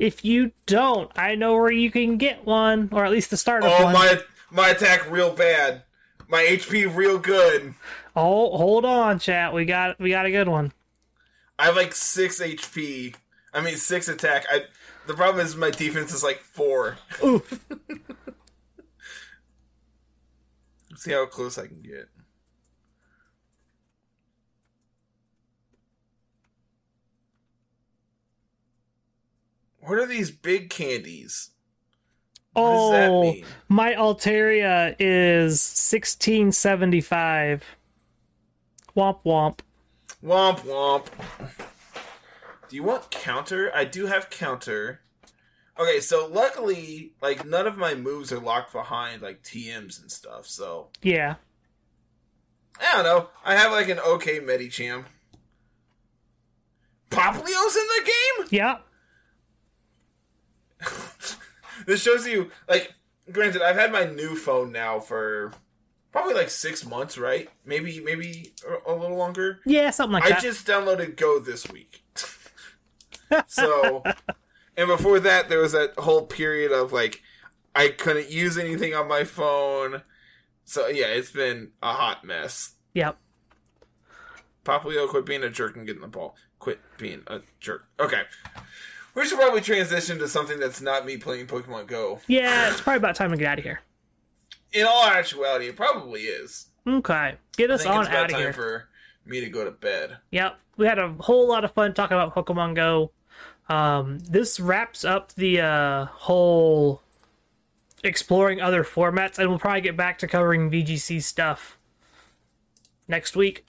Speaker 2: If you don't, I know where you can get one, or at least the start of
Speaker 1: Oh,
Speaker 2: one.
Speaker 1: my my attack real bad. My HP real good.
Speaker 2: Oh, hold on, chat. We got we got a good one.
Speaker 1: I have like six HP. I mean six attack. I the problem is my defense is like four.
Speaker 2: Oof.
Speaker 1: Let's see how close I can get. What are these big candies? What does that
Speaker 2: oh,
Speaker 1: mean?
Speaker 2: my Altaria is sixteen seventy five. Womp womp.
Speaker 1: Womp womp. Do you want counter? I do have counter. Okay, so luckily, like none of my moves are locked behind like TMs and stuff. So
Speaker 2: Yeah.
Speaker 1: I don't know. I have like an okay Medicham. Poplio's in the game.
Speaker 2: Yeah.
Speaker 1: This shows you, like, granted, I've had my new phone now for probably like six months, right? Maybe, maybe a little longer.
Speaker 2: Yeah, something like
Speaker 1: I
Speaker 2: that.
Speaker 1: I just downloaded Go this week. so, and before that, there was that whole period of like, I couldn't use anything on my phone. So yeah, it's been a hot mess.
Speaker 2: Yep.
Speaker 1: Poplio, quit being a jerk and getting the ball. Quit being a jerk. Okay. We should probably transition to something that's not me playing Pokemon Go.
Speaker 2: Yeah, it's probably about time to get out of here.
Speaker 1: In all actuality, it probably is.
Speaker 2: Okay, get us on
Speaker 1: it's about
Speaker 2: out of
Speaker 1: time
Speaker 2: here.
Speaker 1: for me to go to bed.
Speaker 2: Yep, we had a whole lot of fun talking about Pokemon Go. Um, this wraps up the uh, whole exploring other formats, and we'll probably get back to covering VGC stuff next week.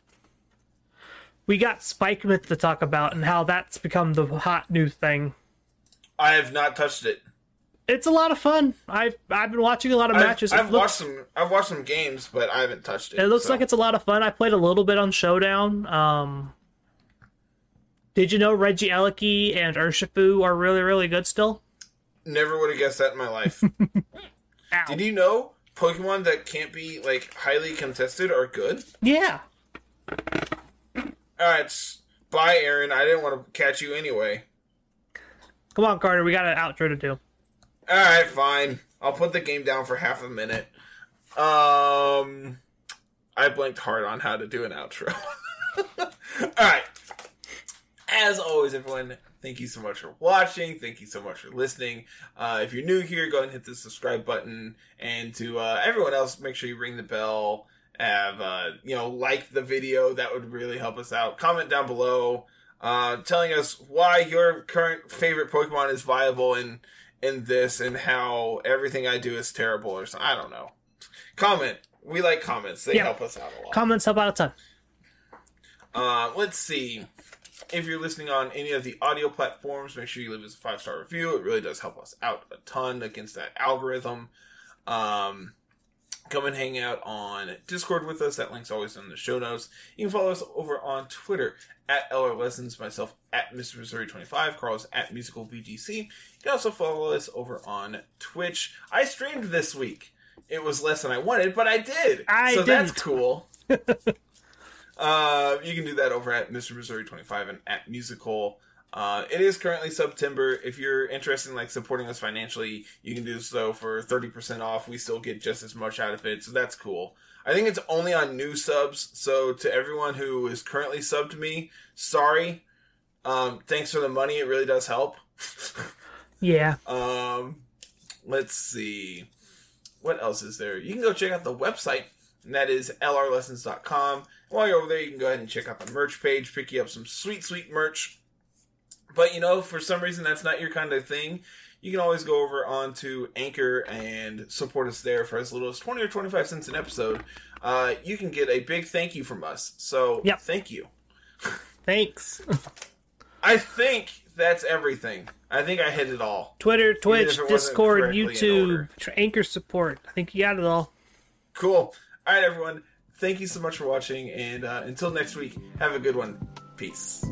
Speaker 2: We got Spikemuth to talk about and how that's become the hot new thing.
Speaker 1: I have not touched it.
Speaker 2: It's a lot of fun. I've I've been watching a lot of
Speaker 1: I've,
Speaker 2: matches.
Speaker 1: I've
Speaker 2: looks,
Speaker 1: watched some. I've watched some games, but I haven't touched it.
Speaker 2: It looks
Speaker 1: so.
Speaker 2: like it's a lot of fun. I played a little bit on Showdown. Um, did you know Regieleki and Urshifu are really, really good still?
Speaker 1: Never would have guessed that in my life. Did you know Pokemon that can't be like highly contested are good?
Speaker 2: Yeah.
Speaker 1: All right, bye, Aaron. I didn't want to catch you anyway.
Speaker 2: Come on, Carter. We got an outro to do.
Speaker 1: All right, fine. I'll put the game down for half a minute. Um, I blanked hard on how to do an outro. All right. As always, everyone, thank you so much for watching. Thank you so much for listening. Uh, if you're new here, go ahead and hit the subscribe button. And to uh, everyone else, make sure you ring the bell. Have uh, you know, like the video. That would really help us out. Comment down below, uh, telling us why your current favorite Pokemon is viable in in this, and how everything I do is terrible, or something. I don't know. Comment. We like comments. They
Speaker 2: Yeah.
Speaker 1: help us out a lot.
Speaker 2: Comments help out a ton.
Speaker 1: Uh, let's see. If you're listening on any of the audio platforms, make sure you leave us a five star review. It really does help us out a ton against that algorithm. Um, come and hang out on Discord with us. That link's always in the show notes. You can follow us over on Twitter at LR Lessons, myself at Mr. Missouri 25, Carl's at Musical VGC. You can also follow us over on Twitch. I streamed this week. It was less than I wanted, but I did.
Speaker 2: I
Speaker 1: so that's
Speaker 2: didn't.
Speaker 1: cool. Uh, you can do that over at Mr. Missouri 25 and at Musical. Uh, it is currently September. If you're interested in like supporting us financially, you can do so for 30% off. We still get just as much out of it, so that's cool. I think it's only on new subs, so to everyone who is currently subbed to me, sorry. Um, thanks for the money. It really does help.
Speaker 2: Yeah.
Speaker 1: Um, let's see. What else is there? You can go check out the website, and that is lrlessons.com. While you're over there, you can go ahead and check out the merch page, pick you up some sweet, sweet merch. But you know, for some reason, that's not your kind of thing. You can always go over onto Anchor and support us there for as little as 20 or 25 cents an episode. Uh, you can get a big thank you from us. So,
Speaker 2: Yep.
Speaker 1: thank you.
Speaker 2: Thanks.
Speaker 1: I think that's everything. I think I hit it all.
Speaker 2: Twitter, Twitch,
Speaker 1: if it wasn't
Speaker 2: Discord, YouTube, Anchor support. I think you got it all.
Speaker 1: Cool. All right, everyone. Thank you so much for watching, and uh, until next week, have a good one. Peace.